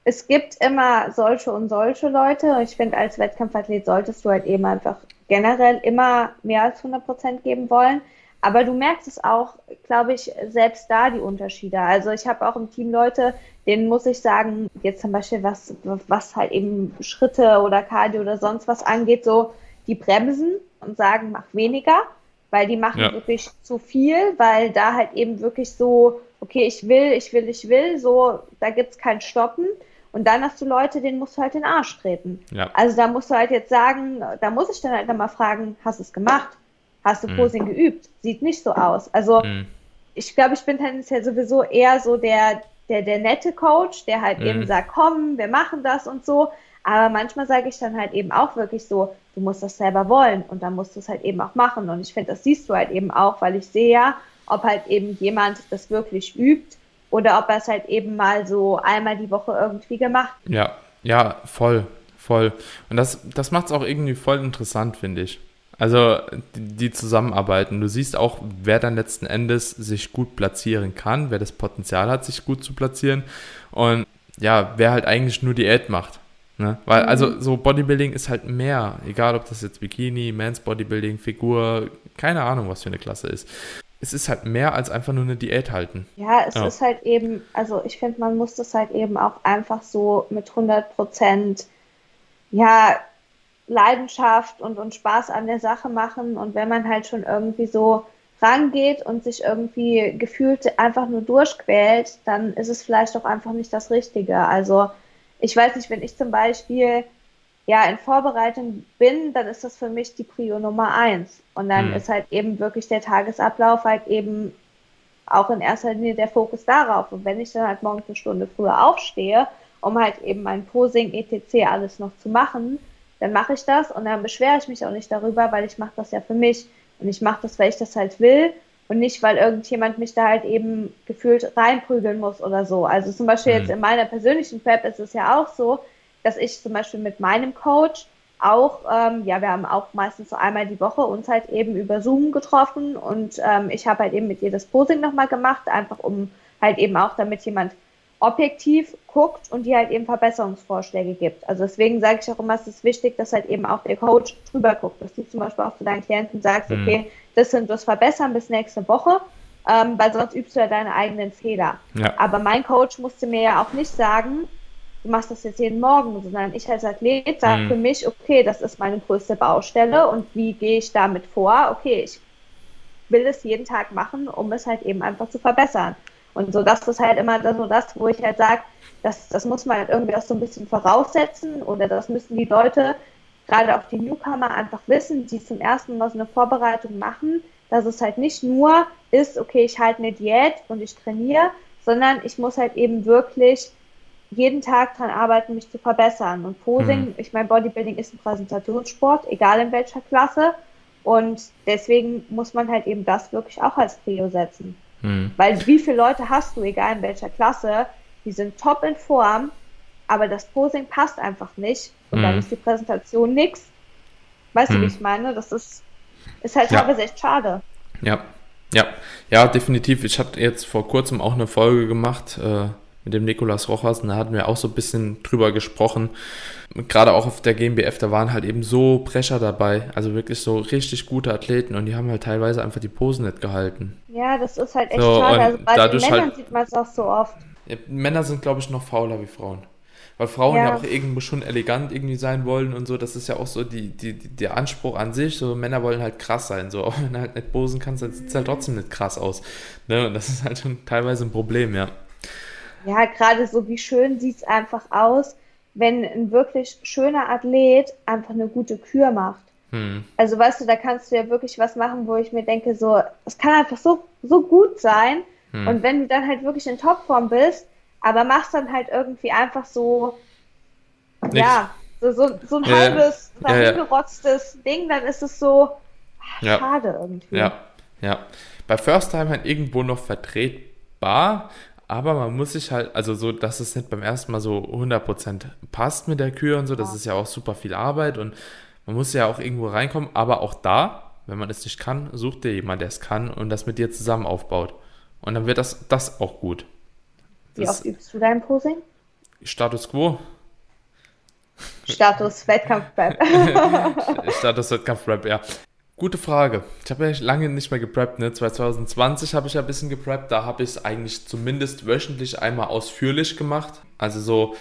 es gibt immer solche und solche Leute. Ich finde, als Wettkampfathlet solltest du halt eben einfach generell immer mehr als 100 Prozent geben wollen. Aber du merkst es auch, glaube ich, selbst da die Unterschiede. Also ich habe auch im Team Leute, denen muss ich sagen, jetzt zum Beispiel was, was halt eben Schritte oder Cardio oder sonst was angeht, so die bremsen und sagen, mach weniger, weil die machen ja. wirklich zu viel, weil da halt eben wirklich so, okay, ich will, ich will, ich will, so, da gibt es kein Stoppen. Und dann hast du Leute, denen musst du halt den Arsch treten. Ja. Also da musst du halt jetzt sagen, da muss ich dann halt mal fragen, hast du es gemacht? Hast du mhm. Posing geübt? Sieht nicht so aus. Also mhm. ich glaube, ich bin tendenziell sowieso eher so der, der, der nette Coach, der halt eben sagt, komm, wir machen das und so. Aber manchmal sage ich dann halt eben auch wirklich so, du musst das selber wollen und dann musst du es halt eben auch machen. Und ich finde, das siehst du halt eben auch, weil ich sehe ja, ob halt eben jemand das wirklich übt oder ob er es halt eben mal so einmal die Woche irgendwie gemacht. Ja, ja, voll, voll. Und das, das macht es auch irgendwie voll interessant, finde ich. Also die, zusammenarbeiten. Du siehst auch, wer dann letzten Endes sich gut platzieren kann, wer das Potenzial hat, sich gut zu platzieren und ja, wer halt eigentlich nur Diät macht. Ne? Weil mhm. also so Bodybuilding ist halt mehr, egal ob das jetzt Bikini, Mans Bodybuilding, Figur, keine Ahnung, was für eine Klasse ist. Es ist halt mehr als einfach nur eine Diät halten. Ja, es ja. ist halt eben, also ich finde, man muss das halt eben auch einfach so mit 100 Prozent, ja, Leidenschaft und, und Spaß an der Sache machen. Und wenn man halt schon irgendwie so rangeht und sich irgendwie gefühlt einfach nur durchquält, dann ist es vielleicht auch einfach nicht das Richtige. Also ich weiß nicht, wenn ich zum Beispiel ja in Vorbereitung bin, dann ist das für mich die Prio Nummer eins. Und dann mhm. ist halt eben wirklich der Tagesablauf halt eben auch in erster Linie der Fokus darauf. Und wenn ich dann halt morgens eine Stunde früher aufstehe, um halt eben mein Posing, etc. alles noch zu machen, dann mache ich das und dann beschwere ich mich auch nicht darüber, weil ich mache das ja für mich und ich mache das, weil ich das halt will und nicht, weil irgendjemand mich da halt eben gefühlt reinprügeln muss oder so. Also zum Beispiel mhm. jetzt in meiner persönlichen Prep ist es ja auch so, dass ich zum Beispiel mit meinem Coach auch, ähm, ja, wir haben auch meistens so einmal die Woche uns halt eben über Zoom getroffen und ähm, ich habe halt eben mit ihr das Posing nochmal gemacht, einfach um halt eben auch, damit jemand objektiv guckt und die halt eben Verbesserungsvorschläge gibt. Also deswegen sage ich auch immer, es ist wichtig, dass halt eben auch der Coach drüber guckt, dass du zum Beispiel auch zu deinen Klienten sagst, mhm. okay, das sind das verbessern bis nächste Woche, ähm, weil sonst übst du ja deine eigenen Fehler. Ja. Aber mein Coach musste mir ja auch nicht sagen, du machst das jetzt jeden Morgen, sondern ich als Athlet sage mhm. für mich, okay, das ist meine größte Baustelle und wie gehe ich damit vor? Okay, ich will es jeden Tag machen, um es halt eben einfach zu verbessern. Und so, das ist halt immer so das, wo ich halt sage, das, das muss man halt irgendwie auch so ein bisschen voraussetzen oder das müssen die Leute, gerade auch die Newcomer, einfach wissen, die zum ersten Mal so eine Vorbereitung machen, dass es halt nicht nur ist, okay, ich halte eine Diät und ich trainiere, sondern ich muss halt eben wirklich jeden Tag daran arbeiten, mich zu verbessern. Und Posing, mhm. ich meine, Bodybuilding ist ein Präsentationssport, egal in welcher Klasse. Und deswegen muss man halt eben das wirklich auch als Prio setzen. Mhm. Weil wie viele Leute hast du, egal in welcher Klasse, die sind top in Form, aber das Posing passt einfach nicht. Und mhm. dann ist die Präsentation nix. Weißt du, wie mhm. ich meine? Das ist, ist halt ja. teilweise echt schade. Ja, ja, ja, definitiv. Ich hatte jetzt vor kurzem auch eine Folge gemacht äh, mit dem Nikolas Rochas und da hatten wir auch so ein bisschen drüber gesprochen. Gerade auch auf der GmbF, da waren halt eben so Brecher dabei, also wirklich so richtig gute Athleten und die haben halt teilweise einfach die Posen nicht gehalten. Ja, das ist halt echt so, schade. Also bei den Männern halt, sieht man es auch so oft. Ja, Männer sind, glaube ich, noch fauler wie Frauen. Weil Frauen ja. ja. auch irgendwo schon elegant irgendwie sein wollen und so. Das ist ja auch so die, die, die, der Anspruch an sich. So Männer wollen halt krass sein. So, auch wenn du halt nicht posen kannst, dann sieht es halt trotzdem nicht krass aus. Ne? Und das ist halt schon teilweise ein Problem, ja. Ja, gerade so wie schön sieht es einfach aus, wenn ein wirklich schöner Athlet einfach eine gute Kür macht. Hm. Also weißt du, da kannst du ja wirklich was machen, wo ich mir denke, so, es kann einfach so, so gut sein. Hm. Und wenn du dann halt wirklich in Topform bist, aber machst dann halt irgendwie einfach so, Nix. ja, so, so, so ein ja, halbes, ja, ja. Ding, dann ist es so ach, schade irgendwie. Ja, ja. Bei First Time halt irgendwo noch vertretbar, aber man muss sich halt, also so, dass es nicht beim ersten Mal so 100% passt mit der Kühe und so, das ist ja auch super viel Arbeit und man muss ja auch irgendwo reinkommen, aber auch da, wenn man es nicht kann, sucht dir jemand, der es kann und das mit dir zusammen aufbaut. Und dann wird das, das auch gut. Wie oft übst du dein Posing? Status Quo. Status Wettkampf-Prep. Status Wettkampf-Prep, ja. Gute Frage. Ich habe ja lange nicht mehr gepreppt. Ne? 2020 habe ich ja ein bisschen gepreppt. Da habe ich es eigentlich zumindest wöchentlich einmal ausführlich gemacht. Also so.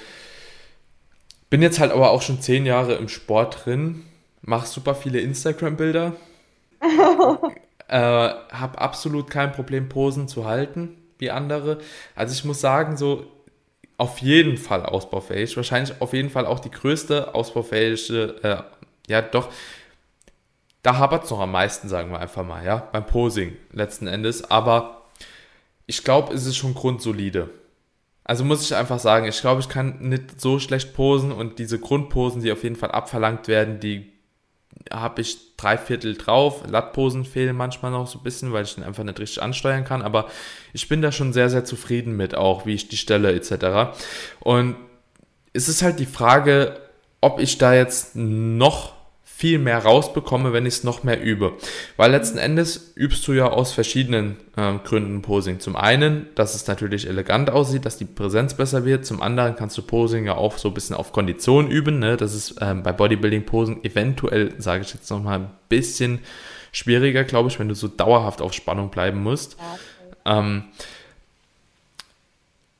Bin jetzt halt aber auch schon zehn Jahre im Sport drin. Mache super viele Instagram-Bilder. äh, habe absolut kein Problem, Posen zu halten wie andere. Also ich muss sagen, so auf jeden Fall ausbaufähig. Wahrscheinlich auf jeden Fall auch die größte ausbaufähige, äh, ja doch, da hapert es noch am meisten, sagen wir einfach mal, ja, beim Posing letzten Endes. Aber ich glaube, es ist schon grundsolide. Also muss ich einfach sagen, ich glaube, ich kann nicht so schlecht posen und diese Grundposen, die auf jeden Fall abverlangt werden, die habe ich drei Viertel drauf. Lattposen fehlen manchmal noch so ein bisschen, weil ich den einfach nicht richtig ansteuern kann. Aber ich bin da schon sehr, sehr zufrieden mit, auch wie ich die stelle etc. Und es ist halt die Frage, ob ich da jetzt noch viel mehr rausbekomme, wenn ich es noch mehr übe. Weil letzten Endes übst du ja aus verschiedenen äh, Gründen Posing. Zum einen, dass es natürlich elegant aussieht, dass die Präsenz besser wird. Zum anderen kannst du Posing ja auch so ein bisschen auf Kondition üben. Ne? Das ist ähm, bei Bodybuilding-Posen eventuell, sage ich jetzt nochmal, ein bisschen schwieriger, glaube ich, wenn du so dauerhaft auf Spannung bleiben musst. Ja, ähm,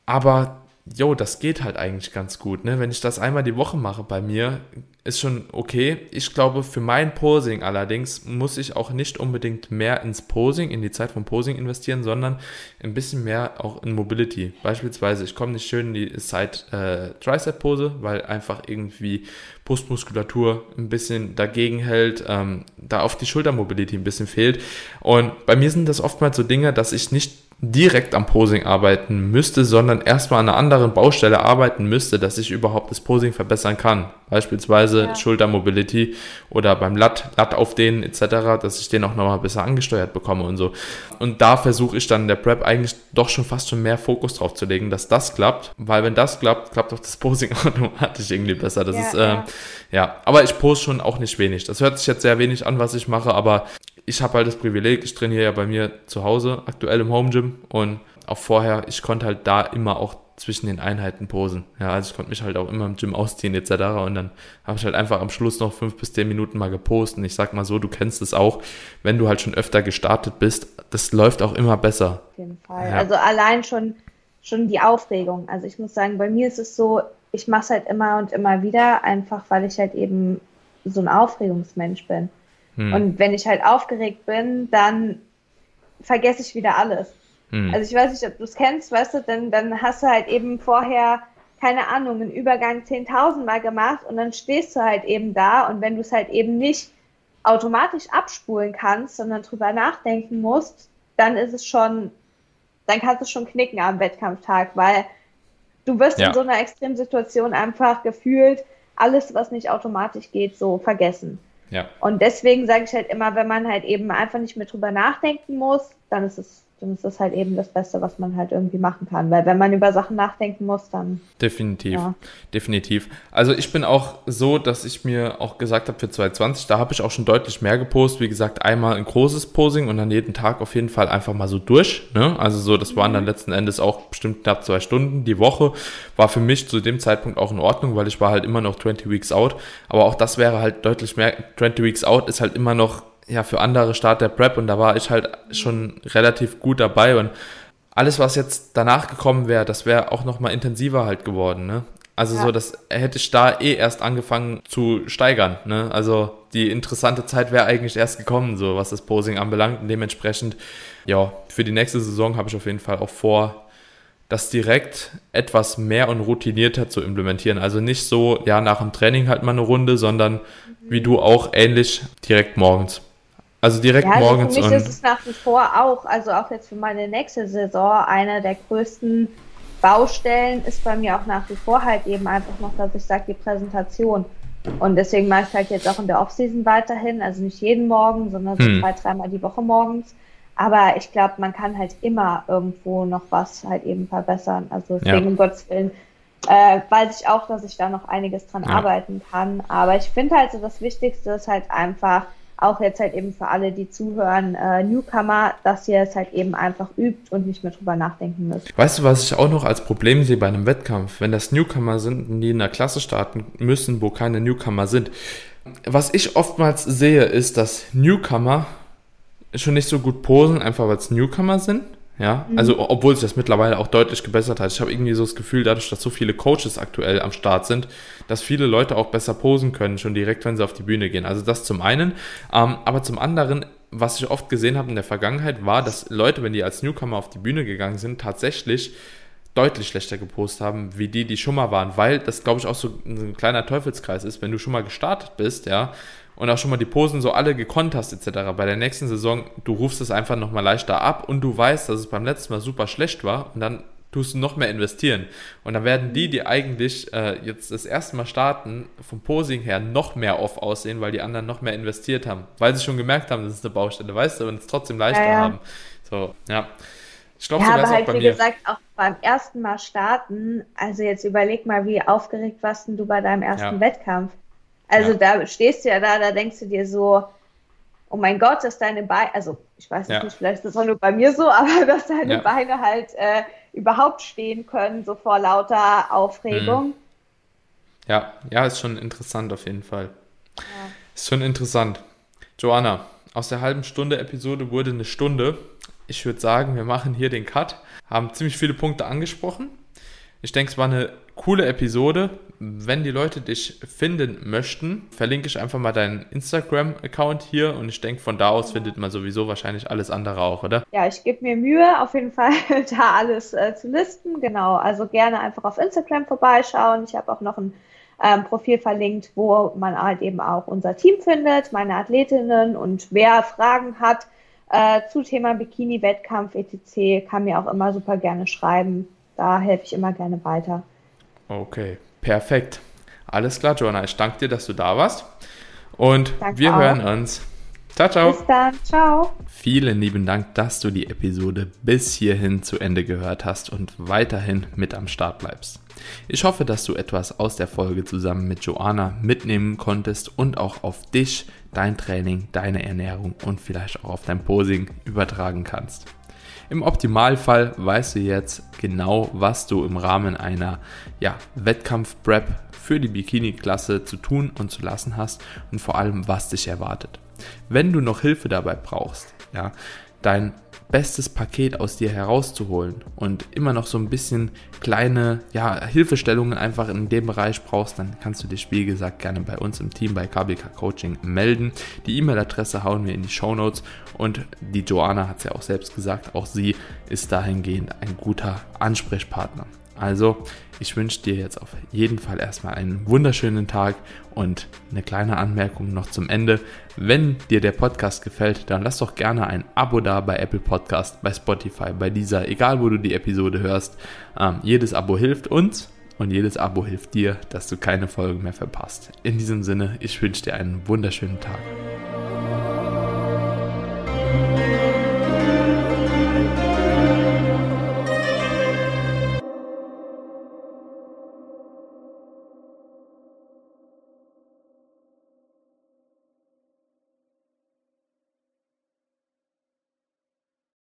aber jo, das geht halt eigentlich ganz gut. Ne? Wenn ich das einmal die Woche mache bei mir, ist schon okay. Ich glaube, für mein Posing allerdings muss ich auch nicht unbedingt mehr ins Posing, in die Zeit vom Posing investieren, sondern ein bisschen mehr auch in Mobility. Beispielsweise, ich komme nicht schön in die Side-Tricep-Pose, äh, weil einfach irgendwie Brustmuskulatur ein bisschen dagegen hält, ähm, da auf die Schultermobility ein bisschen fehlt. Und bei mir sind das oftmals so Dinge, dass ich nicht direkt am Posing arbeiten müsste, sondern erstmal an einer anderen Baustelle arbeiten müsste, dass ich überhaupt das Posing verbessern kann. Beispielsweise ja. Schultermobility oder beim Lat, Lat aufdehnen etc., dass ich den auch nochmal besser angesteuert bekomme und so. Und da versuche ich dann in der Prep eigentlich doch schon fast schon mehr Fokus drauf zu legen, dass das klappt, weil wenn das klappt, klappt auch das Posing automatisch irgendwie besser. Das ja, ist, äh, ja. ja, aber ich pose schon auch nicht wenig. Das hört sich jetzt sehr wenig an, was ich mache, aber ich habe halt das Privileg, ich trainiere ja bei mir zu Hause, aktuell im Home Gym und auch vorher, ich konnte halt da immer auch zwischen den Einheiten posen. Ja, also ich konnte mich halt auch immer im Gym ausziehen etc. Und dann habe ich halt einfach am Schluss noch fünf bis zehn Minuten mal gepostet. Und ich sag mal so, du kennst es auch, wenn du halt schon öfter gestartet bist, das läuft auch immer besser. Auf jeden Fall. Ja. Also allein schon, schon die Aufregung. Also ich muss sagen, bei mir ist es so, ich mache es halt immer und immer wieder, einfach weil ich halt eben so ein Aufregungsmensch bin. Hm. Und wenn ich halt aufgeregt bin, dann vergesse ich wieder alles. Hm. Also ich weiß nicht, ob du es kennst, weißt du, dann, dann hast du halt eben vorher, keine Ahnung, einen Übergang 10.000 Mal gemacht und dann stehst du halt eben da und wenn du es halt eben nicht automatisch abspulen kannst, sondern drüber nachdenken musst, dann ist es schon, dann kannst du schon knicken am Wettkampftag, weil du wirst ja. in so einer Extremsituation einfach gefühlt alles, was nicht automatisch geht, so vergessen. Ja. Und deswegen sage ich halt immer, wenn man halt eben einfach nicht mehr drüber nachdenken muss, dann ist es dann ist das halt eben das Beste, was man halt irgendwie machen kann. Weil wenn man über Sachen nachdenken muss, dann. Definitiv, ja. definitiv. Also ich bin auch so, dass ich mir auch gesagt habe für 2020, da habe ich auch schon deutlich mehr gepostet. Wie gesagt, einmal ein großes Posing und dann jeden Tag auf jeden Fall einfach mal so durch. Ne? Also so, das waren dann mhm. letzten Endes auch bestimmt knapp zwei Stunden die Woche. War für mich zu dem Zeitpunkt auch in Ordnung, weil ich war halt immer noch 20 Weeks out. Aber auch das wäre halt deutlich mehr. 20 Weeks out ist halt immer noch ja, für andere Start der Prep und da war ich halt schon relativ gut dabei und alles, was jetzt danach gekommen wäre, das wäre auch nochmal intensiver halt geworden, ne? Also ja. so, das hätte ich da eh erst angefangen zu steigern, ne? Also die interessante Zeit wäre eigentlich erst gekommen, so was das Posing anbelangt und dementsprechend, ja, für die nächste Saison habe ich auf jeden Fall auch vor, das direkt etwas mehr und routinierter zu implementieren. Also nicht so, ja, nach dem Training halt mal eine Runde, sondern wie du auch ähnlich direkt morgens. Also direkt ja, also morgens. Für mich ist es nach wie vor auch, also auch jetzt für meine nächste Saison, einer der größten Baustellen ist bei mir auch nach wie vor halt eben einfach noch, dass ich sage, die Präsentation. Und deswegen mache ich halt jetzt auch in der Offseason weiterhin, also nicht jeden Morgen, sondern so hm. zwei, dreimal die Woche morgens. Aber ich glaube, man kann halt immer irgendwo noch was halt eben verbessern. Also deswegen ja. um Gottes Willen äh, weiß ich auch, dass ich da noch einiges dran ja. arbeiten kann. Aber ich finde halt so das Wichtigste ist halt einfach, auch jetzt halt eben für alle, die zuhören, äh, Newcomer, dass ihr es halt eben einfach übt und nicht mehr drüber nachdenken müsst. Weißt du, was ich auch noch als Problem sehe bei einem Wettkampf? Wenn das Newcomer sind, die in der Klasse starten müssen, wo keine Newcomer sind. Was ich oftmals sehe, ist, dass Newcomer schon nicht so gut posen, einfach weil es Newcomer sind ja, mhm. also obwohl sich das mittlerweile auch deutlich gebessert hat. Ich habe irgendwie so das Gefühl, dadurch, dass so viele Coaches aktuell am Start sind, dass viele Leute auch besser posen können, schon direkt, wenn sie auf die Bühne gehen. Also das zum einen. Ähm, aber zum anderen, was ich oft gesehen habe in der Vergangenheit, war, dass Leute, wenn die als Newcomer auf die Bühne gegangen sind, tatsächlich deutlich schlechter gepostet haben, wie die, die schon mal waren, weil das, glaube ich, auch so ein kleiner Teufelskreis ist, wenn du schon mal gestartet bist, ja, und auch schon mal die Posen so alle gekonnt hast etc. Bei der nächsten Saison, du rufst es einfach nochmal leichter ab und du weißt, dass es beim letzten Mal super schlecht war und dann tust du noch mehr investieren. Und dann werden die, die eigentlich äh, jetzt das erste Mal starten, vom Posing her noch mehr off aussehen, weil die anderen noch mehr investiert haben. Weil sie schon gemerkt haben, das ist eine Baustelle, weißt du, und es trotzdem leichter ja, ja. haben. So, ja. Ich glaube, ja, so aber halt, wie mir. gesagt, auch beim ersten Mal starten, also jetzt überleg mal, wie aufgeregt warst du bei deinem ersten ja. Wettkampf. Also ja. da stehst du ja da, da denkst du dir so, oh mein Gott, dass deine Beine, also ich weiß ja. nicht, vielleicht ist das auch nur bei mir so, aber dass deine ja. Beine halt äh, überhaupt stehen können, so vor lauter Aufregung. Mhm. Ja, ja, ist schon interessant auf jeden Fall. Ja. Ist schon interessant. Joanna, aus der halben Stunde Episode wurde eine Stunde. Ich würde sagen, wir machen hier den Cut. Haben ziemlich viele Punkte angesprochen. Ich denke, es war eine coole Episode. Wenn die Leute dich finden möchten, verlinke ich einfach mal deinen Instagram-Account hier und ich denke, von da aus findet man sowieso wahrscheinlich alles andere auch, oder? Ja, ich gebe mir Mühe, auf jeden Fall da alles äh, zu listen. Genau, also gerne einfach auf Instagram vorbeischauen. Ich habe auch noch ein ähm, Profil verlinkt, wo man halt eben auch unser Team findet, meine Athletinnen und wer Fragen hat äh, zu Thema Bikini-Wettkampf etc., kann mir auch immer super gerne schreiben. Da helfe ich immer gerne weiter. Okay, perfekt. Alles klar, Joanna. Ich danke dir, dass du da warst. Und danke wir auch. hören uns. Ciao, ciao. Bis dann. Ciao. Vielen lieben Dank, dass du die Episode bis hierhin zu Ende gehört hast und weiterhin mit am Start bleibst. Ich hoffe, dass du etwas aus der Folge zusammen mit Joanna mitnehmen konntest und auch auf dich, dein Training, deine Ernährung und vielleicht auch auf dein Posing übertragen kannst. Im Optimalfall weißt du jetzt genau, was du im Rahmen einer ja, Wettkampf-Prep für die Bikini-Klasse zu tun und zu lassen hast und vor allem, was dich erwartet. Wenn du noch Hilfe dabei brauchst, ja, dein bestes Paket aus dir herauszuholen und immer noch so ein bisschen kleine ja, Hilfestellungen einfach in dem Bereich brauchst, dann kannst du dich, wie gesagt, gerne bei uns im Team bei KBK Coaching melden. Die E-Mail-Adresse hauen wir in die Show Notes und die Joanna hat es ja auch selbst gesagt, auch sie ist dahingehend ein guter Ansprechpartner. Also, ich wünsche dir jetzt auf jeden Fall erstmal einen wunderschönen Tag und eine kleine Anmerkung noch zum Ende. Wenn dir der Podcast gefällt, dann lass doch gerne ein Abo da bei Apple Podcast, bei Spotify, bei dieser, egal wo du die Episode hörst. Ähm, jedes Abo hilft uns und jedes Abo hilft dir, dass du keine Folgen mehr verpasst. In diesem Sinne, ich wünsche dir einen wunderschönen Tag.